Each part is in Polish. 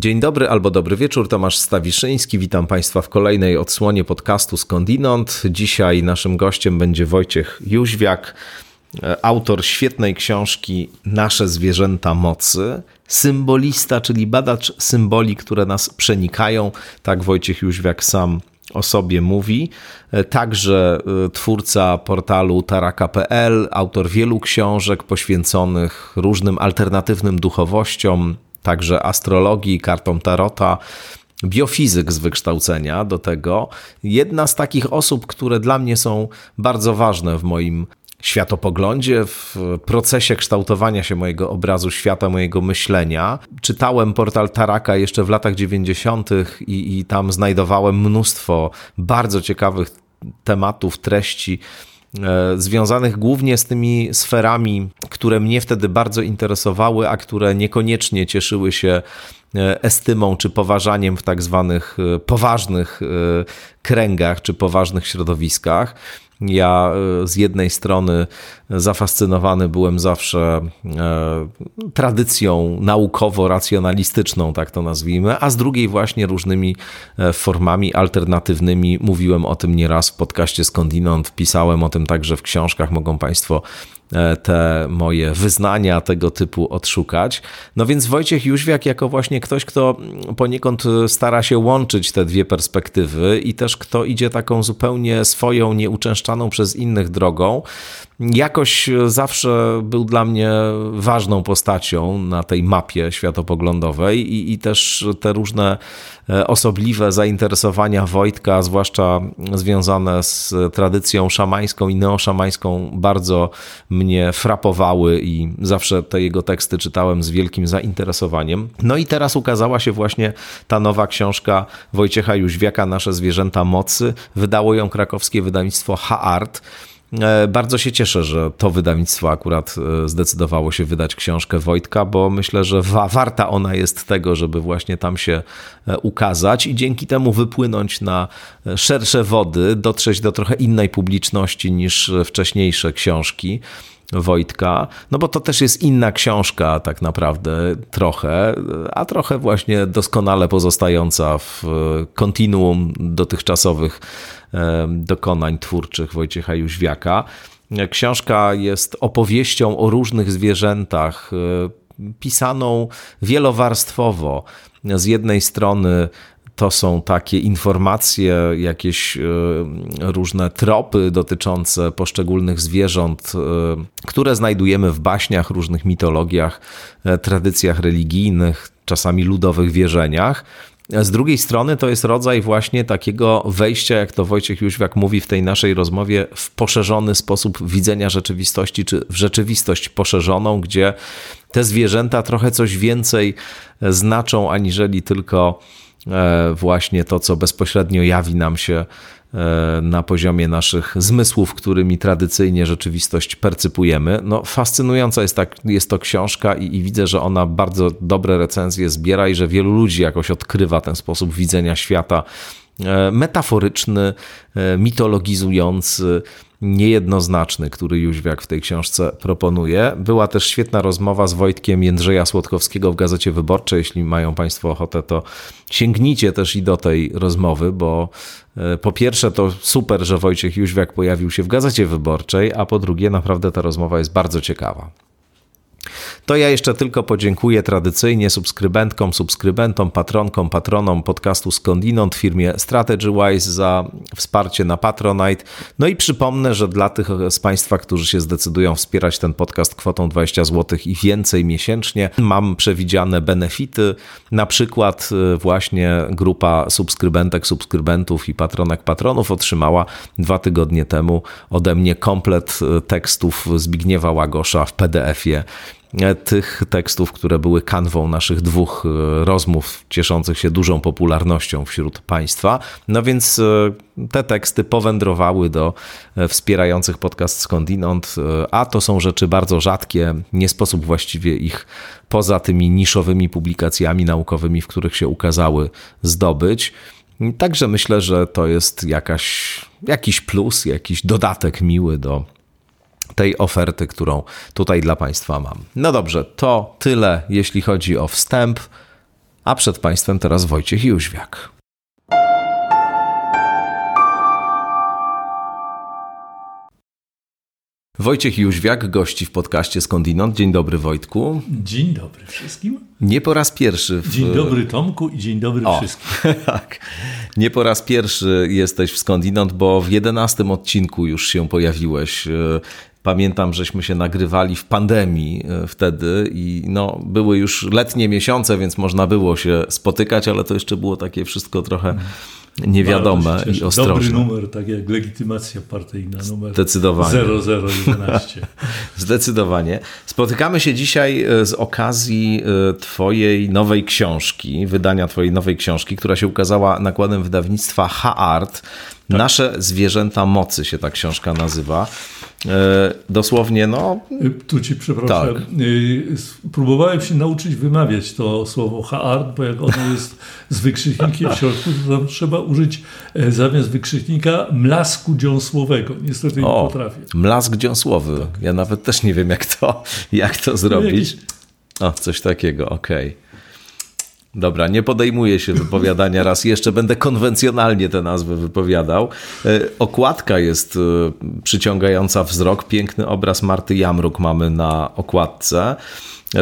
Dzień dobry albo dobry wieczór, Tomasz Stawiszyński. Witam Państwa w kolejnej odsłonie podcastu Skądinąd. Dzisiaj naszym gościem będzie Wojciech Jóźwiak, autor świetnej książki Nasze zwierzęta mocy, symbolista, czyli badacz symboli, które nas przenikają. Tak Wojciech Jóźwiak sam o sobie mówi. Także y, twórca portalu taraka.pl, autor wielu książek poświęconych różnym alternatywnym duchowościom, także astrologii, kartom tarota, biofizyk z wykształcenia do tego. Jedna z takich osób, które dla mnie są bardzo ważne w moim światopoglądzie, w procesie kształtowania się mojego obrazu świata, mojego myślenia. Czytałem portal Taraka jeszcze w latach 90. I, i tam znajdowałem mnóstwo bardzo ciekawych tematów, treści związanych głównie z tymi sferami, które mnie wtedy bardzo interesowały, a które niekoniecznie cieszyły się e, estymą czy poważaniem w tak zwanych e, poważnych kręgach czy poważnych środowiskach. Ja e, z jednej strony zafascynowany byłem zawsze e, tradycją naukowo-racjonalistyczną, tak to nazwijmy, a z drugiej właśnie różnymi e, formami alternatywnymi. Mówiłem o tym nieraz w podcaście Skądinąd, pisałem o tym także w książkach, mogą Państwo te moje wyznania tego typu odszukać. No więc Wojciech Jóźwiak jako właśnie ktoś, kto poniekąd stara się łączyć te dwie perspektywy i też kto idzie taką zupełnie swoją, nieuczęszczaną przez innych drogą, jakoś zawsze był dla mnie ważną postacią na tej mapie światopoglądowej i, i też te różne e, osobliwe zainteresowania Wojtka, zwłaszcza związane z tradycją szamańską i neoszamańską, bardzo mnie frapowały i zawsze te jego teksty czytałem z wielkim zainteresowaniem. No i teraz ukazała się właśnie ta nowa książka Wojciecha Jóźwiaka, Nasze zwierzęta mocy. Wydało ją krakowskie wydawnictwo Ha-Art. E, bardzo się cieszę, że to wydawnictwo akurat e, zdecydowało się wydać książkę Wojtka, bo myślę, że wa warta ona jest tego, żeby właśnie tam się e, ukazać i dzięki temu wypłynąć na szersze wody, dotrzeć do trochę innej publiczności niż wcześniejsze książki. Wojtka, no bo to też jest inna książka tak naprawdę trochę, a trochę właśnie doskonale pozostająca w kontinuum dotychczasowych dokonań twórczych Wojciecha Jóźwiaka. Książka jest opowieścią o różnych zwierzętach, e, pisaną wielowarstwowo. Z jednej strony to są takie informacje, jakieś e, różne tropy dotyczące poszczególnych zwierząt, e, które znajdujemy w baśniach, różnych mitologiach, tradycjach religijnych, czasami ludowych wierzeniach. Z drugiej strony to jest rodzaj właśnie takiego wejścia, jak to Wojciech Jóźwiak mówi w tej naszej rozmowie, w poszerzony sposób widzenia rzeczywistości, czy w rzeczywistość poszerzoną, gdzie te zwierzęta trochę coś więcej znaczą, aniżeli tylko e, właśnie to, co bezpośrednio jawi nam się na poziomie naszych zmysłów, którymi tradycyjnie rzeczywistość percypujemy. No, fascynująca jest, tak, jest to książka i, i, widzę, że ona bardzo dobre recenzje zbiera i że wielu ludzi jakoś odkrywa ten sposób widzenia świata e, metaforyczny, e, mitologizujący, niejednoznaczny, który Jóźwiak w tej książce proponuje. Była też świetna rozmowa z Wojtkiem Jędrzeja Słodkowskiego w Gazecie Wyborczej. Jeśli mają Państwo ochotę, to sięgnijcie też i do tej rozmowy, bo e, po pierwsze to super, że Wojciech Jóźwiak pojawił się w Gazecie Wyborczej, a po drugie naprawdę ta rozmowa jest bardzo ciekawa. To ja jeszcze tylko podziękuję tradycyjnie subskrybentkom, subskrybentom, patronkom, patronom podcastu Skądinąd, firmie StrategyWise za wsparcie na Patronite. No i przypomnę, że dla tych z Państwa, którzy się zdecydują wspierać ten podcast kwotą 20 zł i więcej miesięcznie, mam przewidziane benefity, na przykład y, właśnie grupa subskrybentek, subskrybentów i patronek, patronów otrzymała dwa tygodnie temu ode mnie komplet y, tekstów Zbigniewa Łagosza w PDF-ie tych tekstów, które były kanwą naszych dwóch e, rozmów, cieszących się dużą popularnością wśród państwa. No więc e, te teksty powędrowały do wspierających podcast skądinąd, a to są rzeczy bardzo rzadkie, nie sposób właściwie ich poza tymi niszowymi publikacjami naukowymi, w których się ukazały, zdobyć. Także myślę, że to jest jakaś, jakiś plus, jakiś dodatek miły do tej oferty, którą tutaj dla Państwa mam. No dobrze, to tyle, jeśli chodzi o wstęp. A przed Państwem teraz Wojciech Jóźwiak. Wojciech Jóźwiak, gości w podcaście Skądinąd. Dzień dobry Wojtku. Dzień dobry wszystkim. Nie po raz pierwszy. W... Dzień dobry Tomku i dzień dobry o, wszystkim. tak. Nie po raz pierwszy jesteś w Skądinąd, bo w jedenastym odcinku już się pojawiłeś. Pamiętam, żeśmy się nagrywali w pandemii e, wtedy i no, były już letnie miesiące, więc można było się spotykać, ale to jeszcze było takie wszystko trochę niewiadome i ostrożne. Dobry numer, tak jak legitymacja partyjna, numer Zdecydowanie. 0011. Zdecydowanie. Spotykamy się dzisiaj e, z okazji e, Twojej nowej książki, wydania Twojej nowej książki, która się ukazała nakładem wydawnictwa H-Art. Tak. Nasze zwierzęta mocy się ta książka nazywa. E, dosłownie, no. Tu ci przepraszam. Tak. Próbowałem się nauczyć wymawiać to słowo H-art, bo jak ono jest z wykrzyknikiem w środku, to tam trzeba użyć e, zamiast wykrzyknika mlasku dziąsłowego. Niestety o, nie potrafię. Mlask dziąsłowy. Tak. Ja nawet też nie wiem, jak to, jak to zrobić. O, coś takiego, okej. Okay. Dobra, nie podejmuję się wypowiadania raz jeszcze, będę konwencjonalnie te nazwy wypowiadał. E, okładka jest e, przyciągająca wzrok, piękny obraz Marty Jamruk mamy na okładce.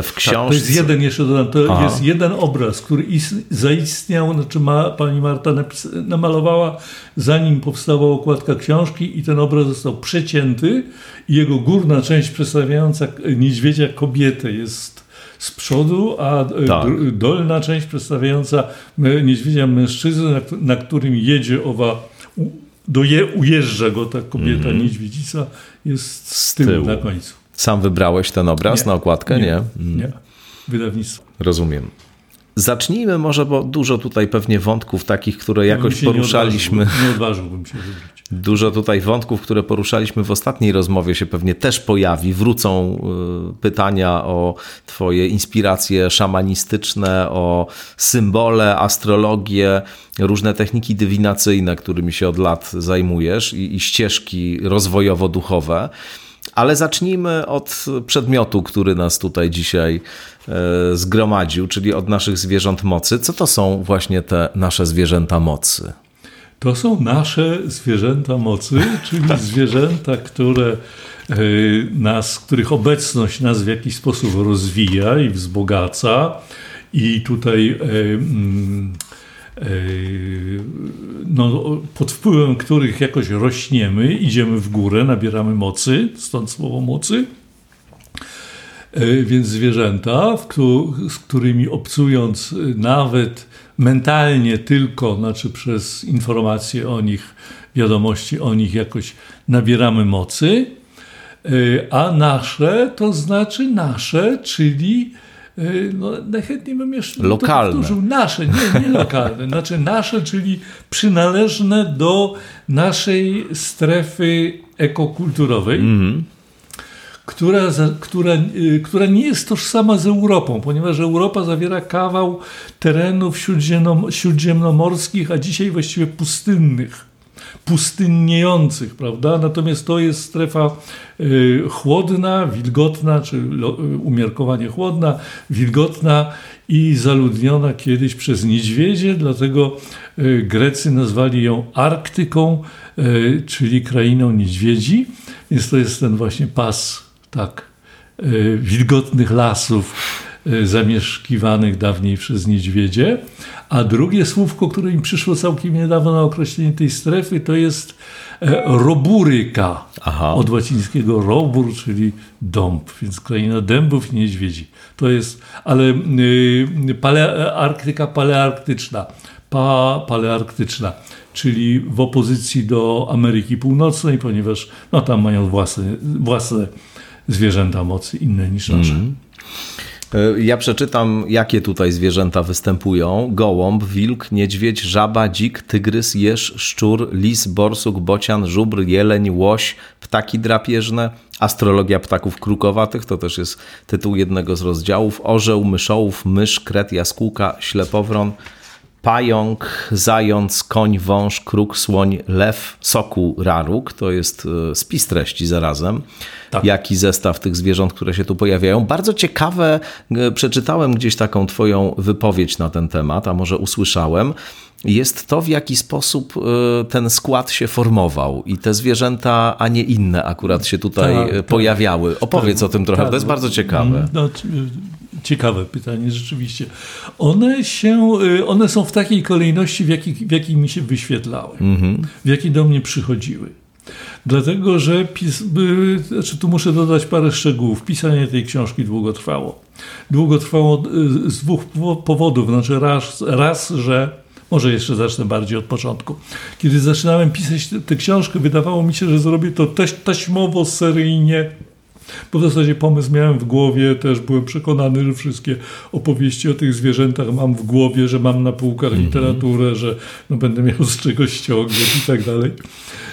W książce... Tak, to jest jeden, jeszcze dodam, to Aha. jest jeden obraz, który zaistniał, znaczy ma, pani Marta namalowała, zanim powstała okładka książki i ten obraz został przecięty i jego górna część przedstawiająca niedźwiedzia kobietę jest z przodu, a e, tak. dolna część przedstawiająca niedźwiedzia mężczyznę, na, którym jedzie owa, doje, ujeżdża go ta kobieta mm. niedźwiedzica, jest z tyłu, z tyłu, na końcu. Sam wybrałeś ten obraz nie, na okładkę? Nie. Nie. Mm. nie. Wydawnictwo. Rozumiem. Zacznijmy może, bo dużo tutaj pewnie wątków takich, które jakoś poruszaliśmy. Nie, nie odważyłbym się wybrać. Dużo tutaj wątków, które poruszaliśmy w ostatniej rozmowie, się pewnie też pojawi. Wrócą y, pytania o Twoje inspiracje szamanistyczne, o symbole, astrologię, różne techniki dywinacyjne, którymi się od lat zajmujesz i, i ścieżki rozwojowo-duchowe. Ale zacznijmy od przedmiotu, który nas tutaj dzisiaj e, zgromadził, czyli od naszych zwierząt mocy. Co to są właśnie te nasze zwierzęta mocy? To są nasze zwierzęta mocy, czyli zwierzęta, które e, nas, których obecność nas w jakiś sposób rozwija i wzbogaca. I tutaj e, mm, e, no, pod wpływem których jakoś rośniemy, idziemy w górę, nabieramy mocy, stąd słowo mocy. Więc zwierzęta, z którymi obcując nawet mentalnie tylko, znaczy przez informacje o nich, wiadomości o nich jakoś nabieramy mocy, y, a nasze to znaczy nasze, czyli y, no, najchętniej bym jeszcze lokalne. powtórzył. Nasze, nie, nie lokalne. Znaczy nasze, czyli przynależne do naszej strefy ekokulturowej. Mm -hmm która, która, y, która nie jest tożsama z Europą, ponieważ Europa zawiera kawał terenów śródziemnomorskich, a dzisiaj właściwie pustynnych, pustynniejących, prawda? Natomiast to jest strefa y, chłodna, wilgotna, czy umiarkowanie chłodna, wilgotna i zaludniona kiedyś przez niedźwiedzie, dlatego y, Grecy nazwali ją Arktyką, czyli krainą niedźwiedzi, więc to jest ten właśnie pas tak, e, wilgotnych lasów e, zamieszkiwanych dawniej przez niedźwiedzie. A drugie słówko, które mi przyszło całkiem niedawno na określenie tej strefy, to jest e, roburyka. Aha. Od łacińskiego robur, czyli dąb, więc kraina dębów i niedźwiedzi. To jest, ale y, pale, Arktyka palearktyczna. Pa, palearktyczna, czyli w opozycji do Ameryki Północnej, ponieważ no, tam mają własne, własne zwierzęta mocy inne niż nasze. Mm. Ja przeczytam, jakie tutaj zwierzęta występują. Gołąb, wilk, niedźwiedź, żaba, dzik, tygrys, jeż, szczur, lis, borsuk, bocian, żubr, jeleń, łoś, ptaki drapieżne, astrologia ptaków krukowatych, to też jest tytuł jednego z rozdziałów, orzeł, myszołów, mysz, kret, jaskółka, ślepowron, pająk, zając, koń, wąż, kruk, słoń, lew, sokół, raruk. To jest e, spis treści zarazem. Tak. Jaki zestaw tych zwierząt, które się tu pojawiają. Bardzo ciekawe, e, przeczytałem gdzieś taką twoją wypowiedź na ten temat, a może usłyszałem, jest to, w jaki sposób e, ten skład się formował i te zwierzęta, a nie inne akurat się tutaj tak, tak. pojawiały. Tak. Opowiedz tak, o tym trochę, to jest tak. bardzo ciekawe. No, ciekawe pytanie, rzeczywiście. One się, y, one są w takiej kolejności, w jakiej, w jakiej mi się wyświetlały, mhm. w jakiej do mnie przychodziły. Dlatego, że pis, by, znaczy tu muszę dodać parę szczegółów. Pisanie tej książki długo trwało. Długo trwało y, z dwóch powodów. Znaczy raz, raz że może jeszcze zacznę bardziej od początku. Kiedy zaczynałem pisać tę książkę, wydawało mi się, że zrobię to taśmowo, seryjnie, bo w zasadzie pomysł miałem w głowie, też byłem przekonany, że wszystkie opowieści o tych zwierzętach mam w głowie, że mam na półkach -hmm. literaturę, że no, będę miał z czego ściągnąć i tak dalej.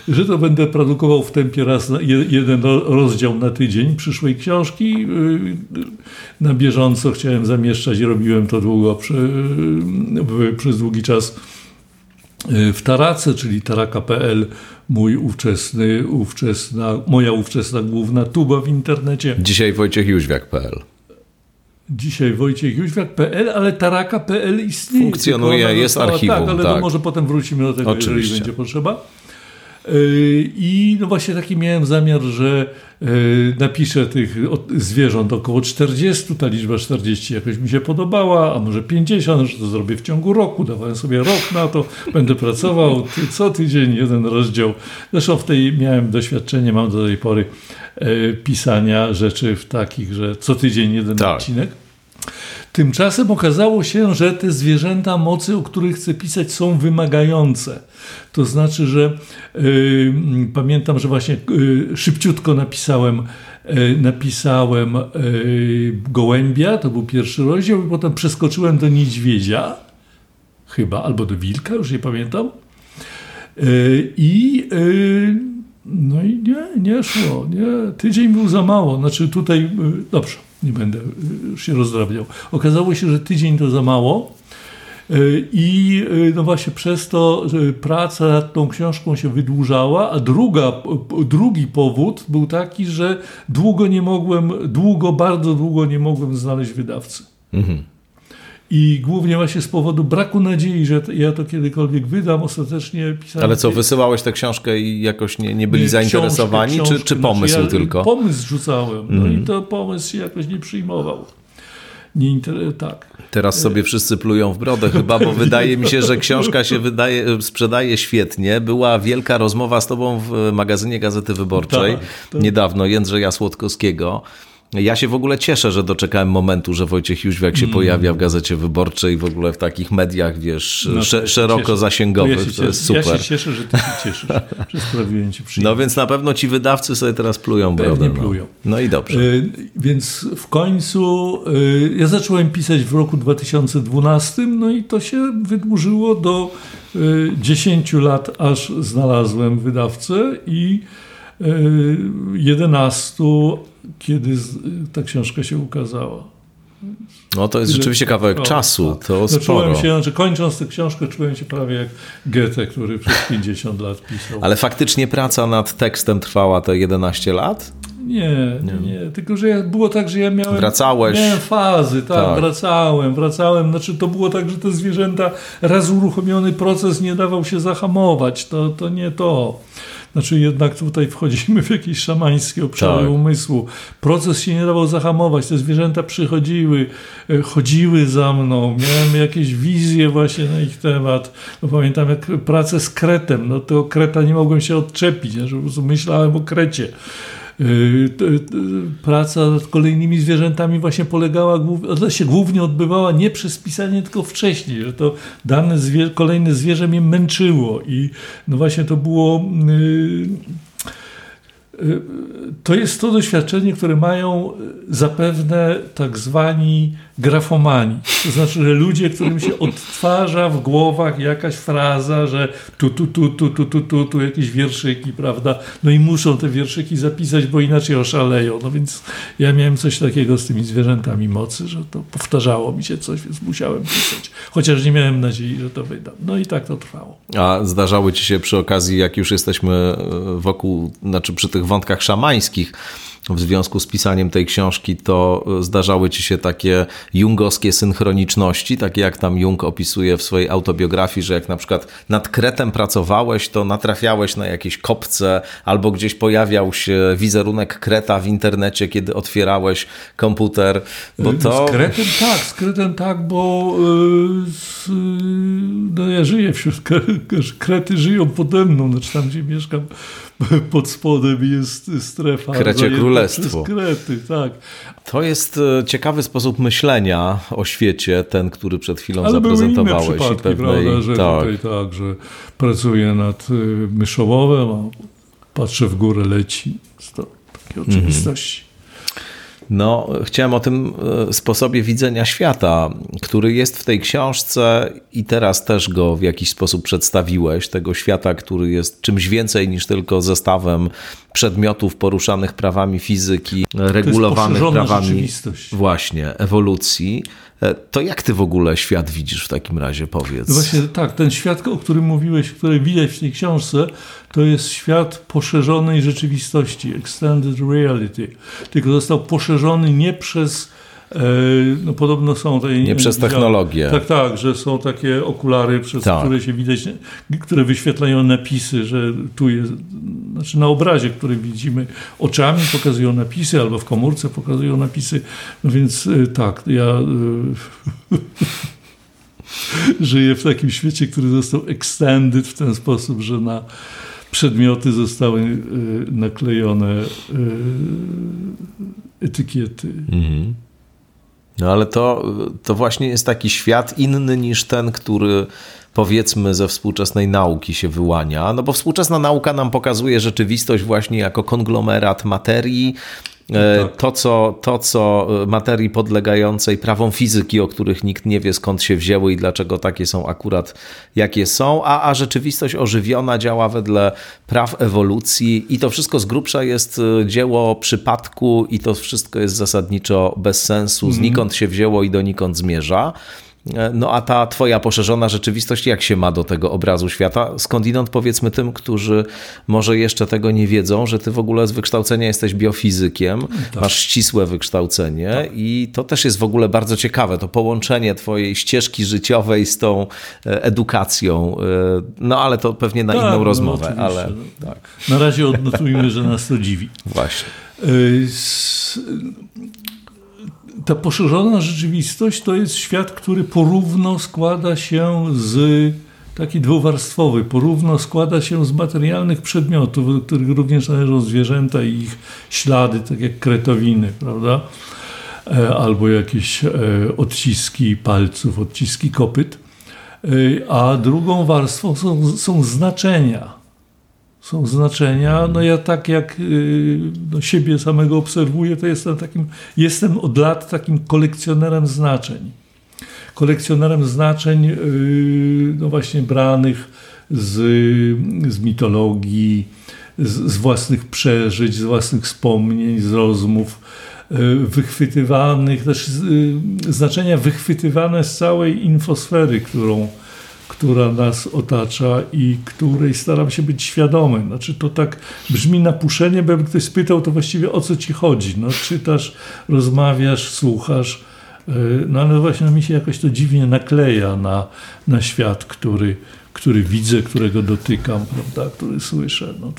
Że to będę produkował w tempie raz jeden rozdział na tydzień przyszłej książki. Y, na bieżąco chciałem zamieszczać i robiłem to długo, przy, przez długi czas y, w Tarace, czyli taraka.pl mój ówczesny, ówczesna, moja ówczesna główna tuba w internecie. Dzisiaj Wojciechjóźwiak.pl Dzisiaj Wojciechjóźwiak.pl, ale taraka.pl istnieje. Funkcjonuje, jest archiwum. Tak, ale tak. to może potem wrócimy do tego, Oczywiście. jeżeli będzie potrzeba. Yy, I no właśnie taki miałem zamiar, że yy, napiszę tych zwierząt około 40, ta liczba 40 jakoś mi się podobała, a może 50, że to zrobię w ciągu roku, dawałem sobie rok na to, będę pracował co tydzień jeden rozdział. Zresztą w tej miałem doświadczenie, mam do tej pory yy, pisania rzeczy w takich, że co tydzień jeden tak. odcinek. Tymczasem okazało się, że te zwierzęta mocy, o których chcę pisać, są wymagające. To znaczy, że yy, pamiętam, że właśnie yy, szybciutko napisałem, yy, napisałem Gołębia, to był pierwszy rozdział, i potem przeskoczyłem do Niedźwiedzia, chyba, albo do Wilka, już nie pamiętam. I no i nie, nie szło. Nie. Tydzień był za mało. Znaczy tutaj, dobrze, nie będę już się rozdrabniał. Okazało się, że tydzień to za mało. E, I e, no właśnie przez to praca nad tą książką się wydłużała, a druga, drugi powód był taki, że długo nie mogłem, długo, bardzo długo nie mogłem znaleźć wydawcy. Mhm. I głównie właśnie z powodu braku nadziei, że ja to kiedykolwiek wydam, ostatecznie pisałem. Ale co, wysyłałeś tę książkę i jakoś nie, nie byli nie, zainteresowani, książkę, książkę, czy, czy pomysł znaczy ja tylko? Pomysł rzucałem, no mm. i to pomysł się jakoś nie przyjmował. Nie inter... tak. Teraz sobie wszyscy plują w brodę chyba, bo wydaje mi się, że książka się wydaje, sprzedaje świetnie. Była wielka rozmowa z tobą w magazynie Gazety Wyborczej tak, tak. niedawno Jędrzeja Słodkowskiego. Ja się w ogóle cieszę, że doczekałem momentu, że Wojciech Jóźwiak się mm. pojawia w Gazecie Wyborczej, w ogóle w takich mediach, wiesz, no, sze, szeroko cieszę. zasięgowych. To, ja to jest super. Ja się cieszę, że ty się cieszysz, że sprawiłem ci przyjemność. No więc na pewno ci wydawcy sobie teraz plują Pewnie brodę. No. plują. No i dobrze. Y, więc w końcu y, ja zacząłem pisać w roku 2012, no i to się wydłużyło do y, 10 lat, aż znalazłem wydawcę i 11 kiedy ta książka się ukazała. No to jest Ile rzeczywiście kawałek czasu, to no, sporo. Czułem się, znaczy kończąc tę książkę, czułem się prawie jak Goethe, który przez 50 lat pisał. Ale faktycznie praca nad tekstem trwała te 11 lat? Nie, nie, nie. Tylko, że ja, było tak, że ja miałem, Wracałeś. miałem fazy, tak, tak, wracałem, wracałem. Znaczy to było tak, że te zwierzęta, raz uruchomiony proces nie dawał się zahamować. To, to nie to. Znaczy jednak tutaj wchodzimy w jakieś szamańskie obszary tak. umysłu. Proces się nie dawał zahamować. Te zwierzęta przychodziły, e, chodziły za mną. Miałem jakieś wizje właśnie na ich temat. No, pamiętam jak pracę z kretem. No to kreta nie mogłem się odczepić. Po prostu myślałem o krecie. Y, praca nad kolejnymi zwierzętami właśnie polegała, ona się głównie odbywała nie przez pisanie, tylko wcześniej, że to dane kolejne zwierzę mnie męczyło i no właśnie to było y, to jest to doświadczenie, które mają zapewne tak zwani grafomani. To znaczy, że ludzie, którym się odtwarza w głowach jakaś fraza, że tu, tu, tu, tu, tu, tu, tu, tu jakieś wierszyki, prawda? No i muszą te wierszyki zapisać, bo inaczej oszaleją. No więc ja miałem coś takiego z tymi zwierzętami mocy, że to powtarzało mi się coś, więc musiałem pisać. Chociaż nie miałem nadziei, że to wydam. No i tak to trwało. A zdarzały ci się przy okazji, jak już jesteśmy e, wokół, znaczy przy tych wątkach szamańskich, w związku z pisaniem tej książki, to zdarzały ci się takie jungowskie synchroniczności, takie jak tam Jung opisuje w swojej autobiografii, że jak na przykład nad Kretem pracowałeś, to natrafiałeś na jakieś kopce, albo gdzieś pojawiał się wizerunek Kreta w internecie, kiedy otwierałeś komputer, bo to... Z Kretem tak, z Kretem tak, bo yy, z, no ja żyję wśród Krety, żyją pode mną, znaczy tam, gdzie mieszkam, pod spodem jest strefa. Krecie Królestwo. Krety, tak. To jest e, ciekawy sposób myślenia o świecie, ten, który przed chwilą Ale zaprezentowałeś. Były inne pewnej... prawda, że tak. tutaj tak, że pracuję nad e, myszołowem, a patrzę w górę leci. To takie mhm. oczywistości. No, chciałem o tym e, sposobie widzenia świata, który jest w tej książce i teraz też go w jakiś sposób przedstawiłeś. Tego świata, który jest czymś więcej niż tylko zestawem przedmiotów poruszanych prawami fizyki, regulowanych prawami właśnie ewolucji. E, to jak ty w ogóle świat widzisz w takim razie, powiedz? No właśnie tak, ten świat, o którym mówiłeś, który widać w tej książce, to jest świat poszerzonej rzeczywistości, extended reality. Tylko został poszerzony nie przez no podobno są te, Nie przez technologię. Tak, tak, że są takie okulary, przez tak. które się widać, które wyświetlają napisy, że tu jest, znaczy na obrazie, który widzimy oczami pokazują napisy, albo w komórce pokazują napisy. No więc e, tak, ja e, żyję w takim świecie, który został extended w ten sposób, że na przedmioty zostały naklejone etykiety. Mhm. No ale to, to właśnie jest taki świat inny niż ten, który powiedzmy ze współczesnej nauki się wyłania, no bo współczesna nauka nam pokazuje rzeczywistość właśnie jako konglomerat materii, tak. To, co, to, co e, materii podlegającej prawom fizyki, o których nikt nie wie skąd się wzięły i dlaczego takie są akurat jakie są, a, a rzeczywistość ożywiona działa wedle praw ewolucji i to wszystko z grubsza jest e, dzieło przypadku i to wszystko jest zasadniczo bez sensu, mhm. znikąd się wzięło i donikąd zmierza. No a ta twoja poszerzona rzeczywistość, jak się ma do tego obrazu świata? Skądinąd powiedzmy tym, którzy może jeszcze tego nie wiedzą, że ty w ogóle z wykształcenia jesteś biofizykiem, tak. masz ścisłe wykształcenie tak. i to też jest w ogóle bardzo ciekawe, to połączenie twojej ścieżki życiowej z tą e, edukacją. E, no ale to pewnie na tak, inną no, rozmowę. ale, tak. Na razie odnotujmy, że nas to dziwi. Właśnie. Ta poszerzona rzeczywistość to jest świat, który porówno składa się z taki dwuwarstwowy, porówno składa się z materialnych przedmiotów, do których również należą zwierzęta i ich ślady, tak jak kretowiny, prawda? E, albo jakieś e, odciski palców, odciski kopyt. E, a drugą warstwą są, są znaczenia są znaczenia. No ja tak jak y, no, siebie samego obserwuję, to jestem takim, jestem od lat takim kolekcjonerem znaczeń. Kolekcjonerem znaczeń, y, no właśnie branych z, z mitologii, z, z własnych przeżyć, z własnych wspomnień, z rozmów y, wychwytywanych, też znaczenia wychwytywane z całej infosfery, którą, która nas otacza i której staram się być świadomy. Znaczy to tak brzmi napuszenie, bo jakby ktoś spytał, to właściwie o co ci chodzi? No, czytasz, rozmawiasz, słuchasz, y, no ale właśnie mi się jakoś to dziwnie nakleja na, na świat, który, który widzę, którego dotykam, prawda, który słyszę. No,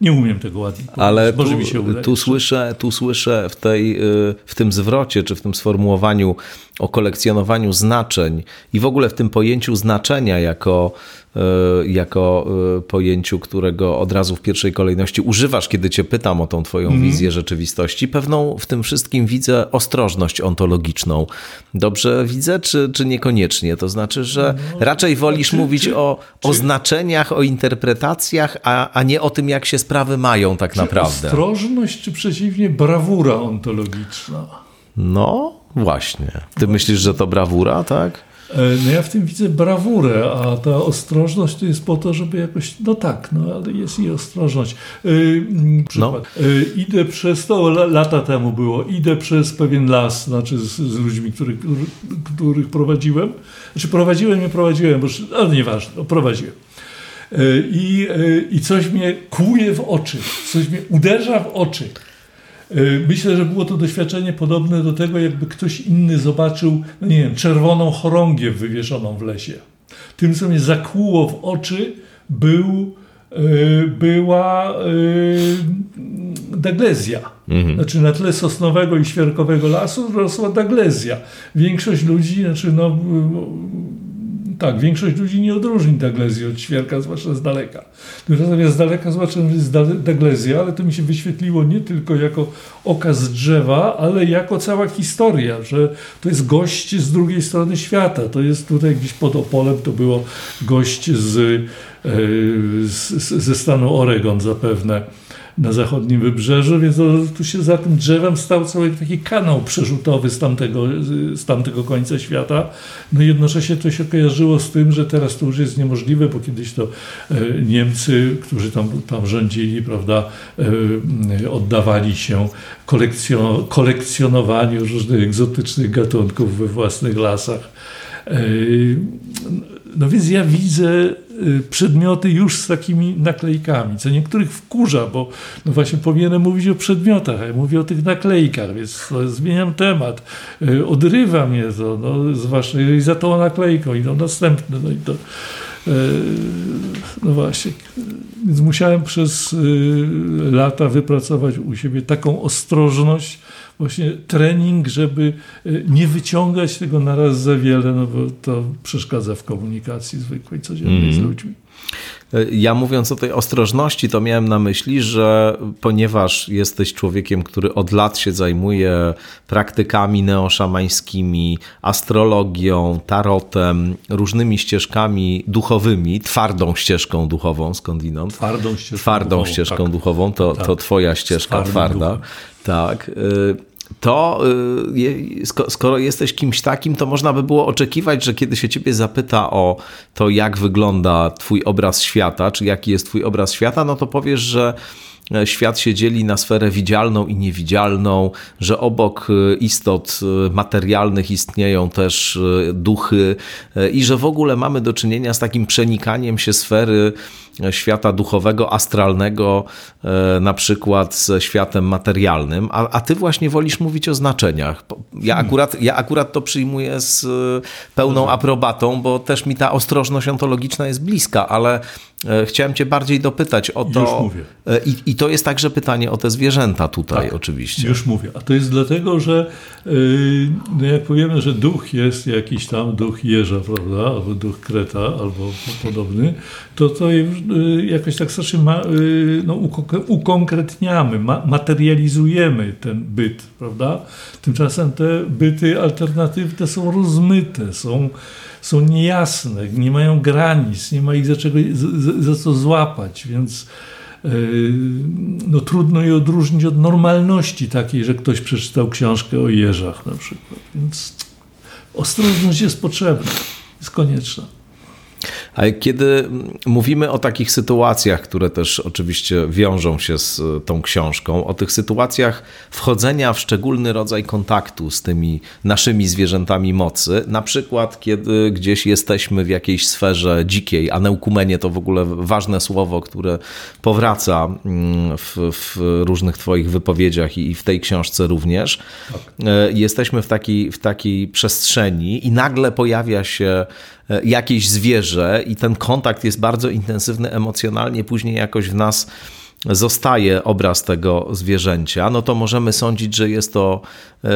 nie umiem tego ładnie powiedzieć. Ale Może tu, mi się uda. Tu słyszę, tu słyszę w, tej, y, w tym zwrocie, czy w tym sformułowaniu o kolekcjonowaniu znaczeń i w ogóle w tym pojęciu znaczenia jako E, jako e, pojęciu, którego od razu w pierwszej kolejności używasz, kiedy cię pytam o tą twoją mm. wizję rzeczywistości. Pewną w tym wszystkim widzę ostrożność ontologiczną. Dobrze widzę, czy, czy niekoniecznie? To znaczy, że no, raczej wolisz czy, mówić czy, o, o znaczeniach, o interpretacjach, a, a nie o tym, jak się sprawy mają tak naprawdę? Ostrożność, czy przeciwnie, brawura ontologiczna? No, właśnie. Ty myślisz, że to brawura, tak? E, no ja w tym widzę brawurę, a ta ostrożność to jest po to, żeby jakoś, no tak, no ale jest i ostrożność. Yy, przykład. No. Yy, idę przez, to lata temu było, idę przez pewien las, znaczy z, z ludźmi, których, których prowadziłem. Znaczy prowadziłem, nie prowadziłem, bo, ale nieważne, prowadziłem. I, I coś mnie kłuje w oczy, coś mnie uderza w oczy. Y, myślę, że było to doświadczenie podobne do tego, jakby ktoś inny zobaczył, no nie wiem, czerwoną chorągiew wywieszoną w lesie. Tym, co mnie zakłuło w oczy, był, y, była y, daglezja. Mhm. Znaczy na tle sosnowego i świerkowego lasu rosła daglezja. Większość ludzi, znaczy no, tak, większość ludzi nie odróżni daglezji od świerka, zwłaszcza z daleka. Natomiast ja z daleka zobaczyłem, że jest daglezja, ale to mi się wyświetliło nie tylko jako okaz drzewa, ale jako cała historia, że to jest gość z drugiej strony świata. To jest tutaj gdzieś pod Opolem, to było gość z, e, z, ze stanu Oregon zapewne na zachodnim wybrzeżu, więc tu się za tym drzewem stał cały taki kanał przerzutowy z tamtego, z tamtego końca świata. No i jednocześnie to się kojarzyło z tym, że teraz to już jest niemożliwe, bo kiedyś to e, Niemcy, którzy tam, tam rządzili, prawda, e, oddawali się kolekcjonowaniu różnych egzotycznych gatunków we własnych lasach. E, no więc ja widzę przedmioty już z takimi naklejkami, co niektórych wkurza, bo no właśnie powinienem mówić o przedmiotach, a ja mówię o tych naklejkach, więc zmieniam temat. Y, odrywa mnie to, no, zwłaszcza jeżeli za tą naklejką idą następne, no i to y, no właśnie, więc musiałem przez lata wypracować u siebie taką ostrożność, właśnie trening, żeby e, nie wyciągać tego na raz za wiele, no bo to przeszkadza w komunikacji zwykłej, codziennej mm. z ludźmi. E, ja mówiąc o tej ostrożności, to miałem na myśli, że ponieważ jesteś człowiekiem, który od lat się zajmuje praktykami neoszamańskimi, astrologią, tarotem, różnymi ścieżkami duchowymi, twardą ścieżką duchową skądinąd. Twardą ścieżką twardą duchową, ścieżką tak. duchową, to, tak. to twoja ścieżka twarda. Duchem. Tak. To y, skoro jesteś kimś takim, to można by było oczekiwać, że kiedy się ciebie zapyta o to, jak wygląda twój obraz świata, czy jaki jest twój obraz świata, no to powiesz, że e, świat się dzieli na sferę widzialną i niewidzialną, że obok e, istot e, materialnych istnieją też duchy i że w ogóle mamy do czynienia z takim przenikaniem się sfery świata duchowego, astralnego, e, na przykład ze światem materialnym, a, a ty właśnie wolisz mówić o znaczeniach. Ja hmm. akurat, ja akurat to przyjmuję z e, pełną aprobatą, bo też mi ta ostrożność ontologiczna jest bliska, ale e, chciałem cię bardziej dopytać o to. Już mówię. I, I, to jest także pytanie o te zwierzęta tutaj tak, oczywiście. Już mówię. A to jest dlatego, że yy, jak powiemy, że duch jest jakiś tam, duch jeża, prawda, albo duch kreta, albo podobny, to to jakoś tak strasznie ma, y, no, ukonkretniamy, materializujemy ten byt, prawda? Tymczasem te byty alternatywne są rozmyte, są, są niejasne, nie mają granic, nie ma ich za, czego, za, za co złapać, więc y, no, trudno je odróżnić od normalności takiej, że ktoś przeczytał książkę o jeżach na przykład. Więc ostrożność jest potrzebna, jest konieczna. Ale kiedy mówimy o takich sytuacjach, które też oczywiście wiążą się z e, tą książką, o tych sytuacjach wchodzenia w szczególny rodzaj kontaktu z tymi naszymi zwierzętami mocy, na przykład kiedy gdzieś jesteśmy w jakiejś sferze dzikiej, a neukumenie to w ogóle ważne słowo, które powraca mm, w, w różnych Twoich wypowiedziach i w tej książce również. Tak. E, jesteśmy w takiej, w takiej przestrzeni i nagle pojawia się jakieś zwierzę i ten kontakt jest bardzo intensywny emocjonalnie, później jakoś w nas zostaje obraz tego zwierzęcia, no to możemy sądzić, że jest to e,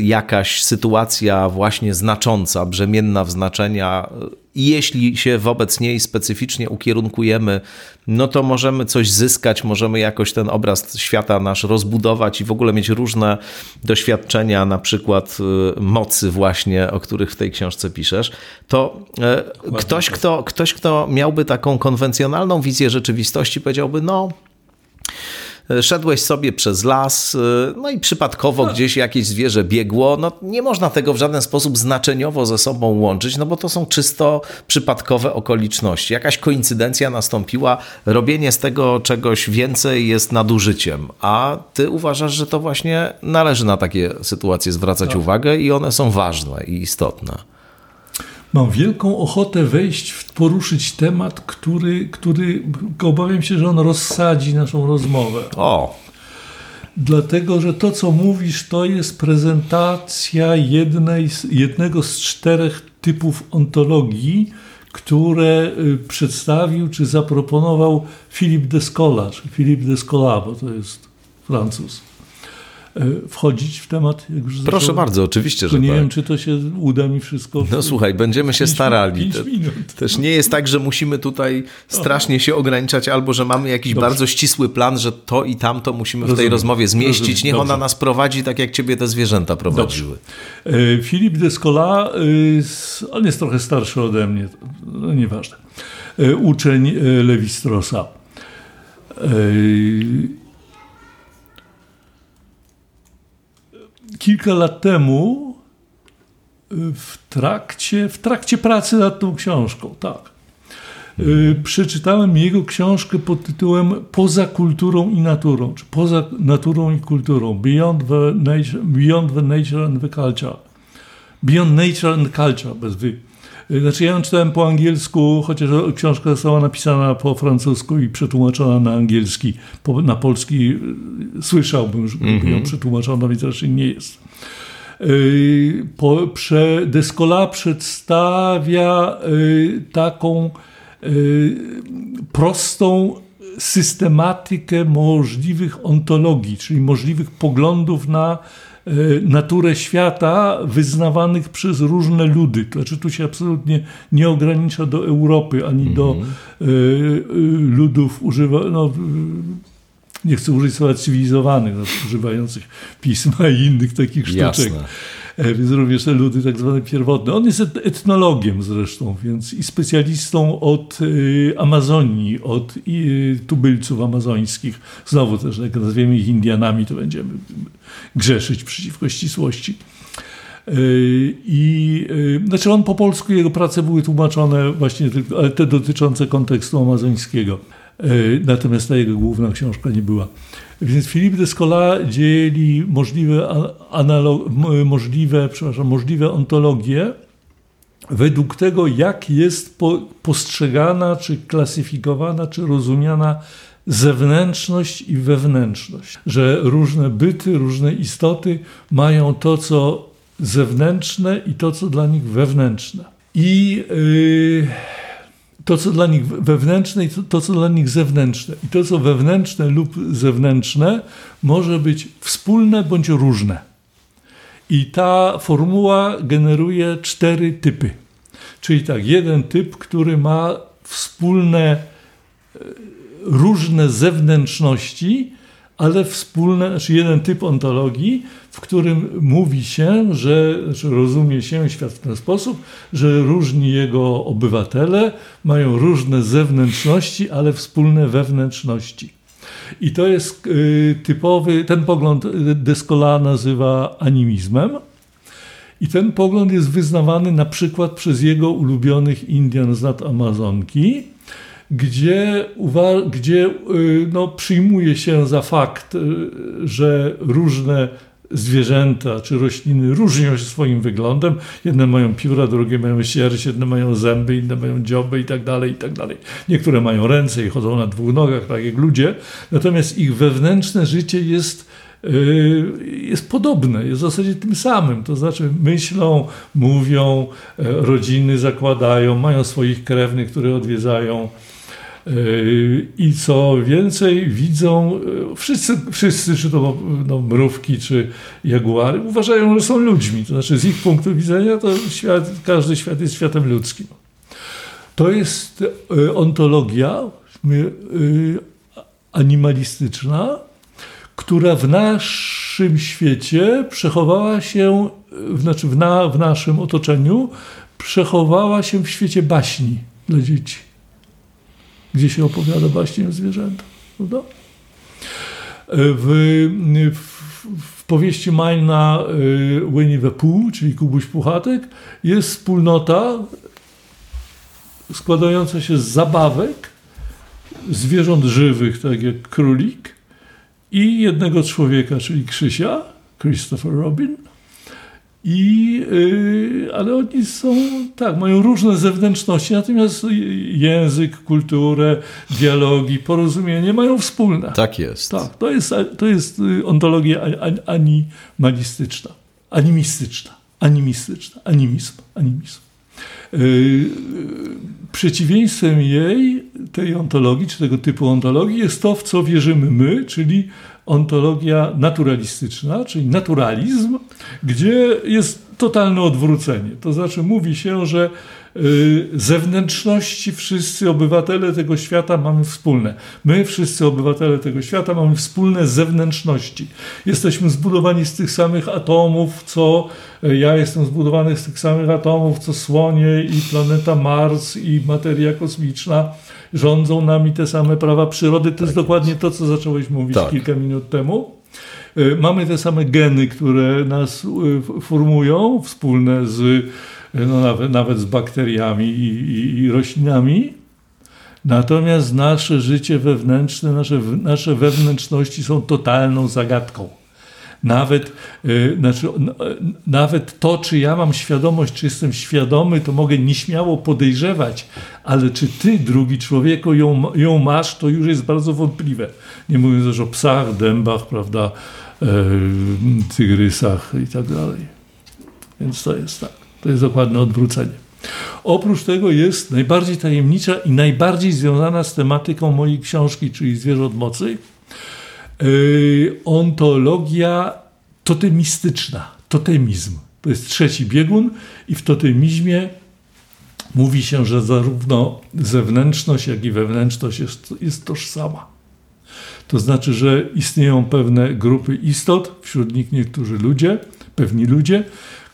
jakaś sytuacja właśnie znacząca, brzemienna w znaczenia. I jeśli się wobec niej specyficznie ukierunkujemy, no to możemy coś zyskać, możemy jakoś ten obraz świata nasz rozbudować i w ogóle mieć różne doświadczenia, na przykład e, mocy właśnie, o których w tej książce piszesz. To e, ktoś, kto, ktoś, kto miałby taką konwencjonalną wizję rzeczywistości, powiedziałby, no szedłeś sobie przez las, no i przypadkowo no. gdzieś jakieś zwierzę biegło, no nie można tego w żaden sposób znaczeniowo ze sobą łączyć, no bo to są czysto przypadkowe okoliczności. Jakaś koincydencja nastąpiła, robienie z tego czegoś więcej jest nadużyciem, a ty uważasz, że to właśnie należy na takie sytuacje zwracać tak. uwagę i one są ważne i istotne. Mam wielką ochotę wejść, w, poruszyć temat, który, który obawiam się, że on rozsadzi naszą rozmowę. O. Dlatego, że to, co mówisz, to jest prezentacja jednej, jednego z czterech typów ontologii, które y, przedstawił czy zaproponował Philippe Descola, czy Philippe Descola, bo to jest Francuz. E, wchodzić w temat? Proszę bardzo, oczywiście, że nie tak. wiem, czy to się uda mi wszystko. No słuchaj, będziemy się starali. Też nie jest tak, że musimy tutaj strasznie się ograniczać, albo że mamy jakiś Dobrze. bardzo ścisły plan, że to i tamto musimy Rozumiem. w tej rozmowie zmieścić. Rozumiem. Niech Dobrze. ona nas prowadzi tak, jak ciebie te zwierzęta prowadziły. Dobrze. Filip Descola, y, on jest trochę starszy ode mnie, no nieważne. E, uczeń e, Lewistrosa kilka lat temu y, w trakcie, w trakcie pracy nad tą książką, tak, y, przeczytałem jego książkę pod tytułem Poza kulturą i naturą, czy Poza naturą i kulturą, Beyond the Nature, Beyond the nature and the Culture. Beyond Nature and Culture, bez wy. Y, znaczy ja ją czytałem po angielsku, chociaż książka została napisana po francusku i przetłumaczona na angielski. Po, na polski y, słyszałbym, że mm -hmm. ją przetłumaczono, więc raczej nie jest. Y, po, prze, Descola przedstawia taką prostą systematykę możliwych ontologii, czyli możliwych poglądów na naturę świata wyznawanych przez różne ludy. To znaczy tu się absolutnie nie ogranicza do Europy ani mm -hmm. do mhm. y, y, ludów używa, no, nie chcę użyć słowa cywilizowanych, no, używających pisma i innych takich sztuczek. Jasne. E, więc również te ludy tak zwane pierwotne. On jest etnologiem zresztą, więc i specjalistą od y, Amazonii, od y, tubylców amazońskich. Znowu też, jak nazwiemy ich Indianami, to będziemy grzeszyć przeciwko ścisłości. E, I znaczy on po polsku, jego prace były tłumaczone właśnie, ale te dotyczące kontekstu amazońskiego. Natomiast ta jego główna książka nie była. Więc Filip Descola dzieli możliwe, analog, możliwe, przepraszam, możliwe ontologie według tego, jak jest po, postrzegana, czy klasyfikowana, czy rozumiana zewnętrzność i wewnętrzność. Że różne byty, różne istoty mają to, co zewnętrzne i to, co dla nich wewnętrzne. I yy, to, co dla nich wewnętrzne i to, to, co dla nich zewnętrzne. I to, co wewnętrzne lub zewnętrzne, może być wspólne bądź różne. I ta formuła generuje cztery typy. Czyli tak, jeden typ, który ma wspólne, e, różne zewnętrzności, ale wspólne, znaczy jeden typ ontologii, w którym mówi się, że rozumie się świat w ten sposób, że różni jego obywatele mają różne zewnętrzności, ale wspólne wewnętrzności. I to jest y, typowy, ten pogląd Descola nazywa animizmem. I ten pogląd jest wyznawany na przykład przez jego ulubionych Indian z nad Amazonki, gdzie, gdzie y, no, przyjmuje się za fakt, y, że różne zwierzęta czy rośliny różnią się swoim wyglądem. Jedne mają pióra, drugie mają sierść, jedne mają zęby, inne mają dzioby i tak dalej, i tak dalej. Niektóre mają ręce i chodzą na dwóch nogach, tak jak ludzie. Natomiast ich wewnętrzne życie jest y, jest podobne, jest w zasadzie tym samym. To znaczy myślą, mówią, e, rodziny zakładają, mają swoich krewnych, które odwiedzają. I co więcej, widzą e, wszyscy, wszyscy czy to no, mrówki, czy jaguary, uważają, że są ludźmi. To znaczy, z ich punktu widzenia, to świat, każdy świat jest światem ludzkim. To jest e, ontologia animalistyczna, która w naszym świecie przechowała się, znaczy w, na, w naszym otoczeniu, przechowała się w świecie baśni dla dzieci gdzie się opowiada baśnie o zwierzętach. Prawda? w, w, w powieści Majna Winnie the Pooh, czyli Kubuś Puchatek, jest wspólnota składająca się z zabawek, zwierząt żywych, tak jak królik, i jednego człowieka, czyli Krzysia, Christopher Robin. I, yy, ale oni są, tak, mają różne zewnętrzności, natomiast język, kulturę, dialogi, porozumienie mają wspólne. Tak jest. Tak, to jest, to jest y, ontologia animalistyczna, animistyczna, animistyczna, animizm, animizm. Yy, przeciwieństwem jej, tej ontologii, czy tego typu ontologii, jest to, w co wierzymy my, czyli ontologia naturalistyczna, czyli naturalizm, gdzie jest totalne odwrócenie. To znaczy mówi się, że y, zewnętrzności wszyscy obywatele tego świata mamy wspólne. My, wszyscy obywatele tego świata, mamy wspólne zewnętrzności. Jesteśmy zbudowani z tych samych atomów, co y, ja jestem zbudowany z tych samych atomów, co słonie i planeta Mars i materia kosmiczna. Rządzą nami te same prawa przyrody. To jest tak dokładnie to, co zacząłeś mówić tak. kilka minut temu. Y, mamy te same geny, które nas y, formują, wspólne z, y, no nawet, nawet z bakteriami i, i, i roślinami. Natomiast nasze życie wewnętrzne, nasze, nasze wewnętrzności są totalną zagadką. Nawet, znaczy, nawet to, czy ja mam świadomość, czy jestem świadomy, to mogę nieśmiało podejrzewać, ale czy ty, drugi człowieku, ją, ją masz, to już jest bardzo wątpliwe. Nie mówiąc już o psach, dębach, prawda, E, tygrysach i tak dalej. Więc to jest tak. To jest dokładne odwrócenie. Oprócz tego jest najbardziej tajemnicza i najbardziej związana z tematyką mojej książki, czyli Zwierząt Mocy, e, ontologia totemistyczna, totemizm. To jest trzeci biegun i w totemizmie mówi się, że zarówno zewnętrzność, jak i wewnętrzność jest, jest tożsama. To znaczy, że istnieją pewne grupy istot, wśród nich niektórzy ludzie, pewni ludzie,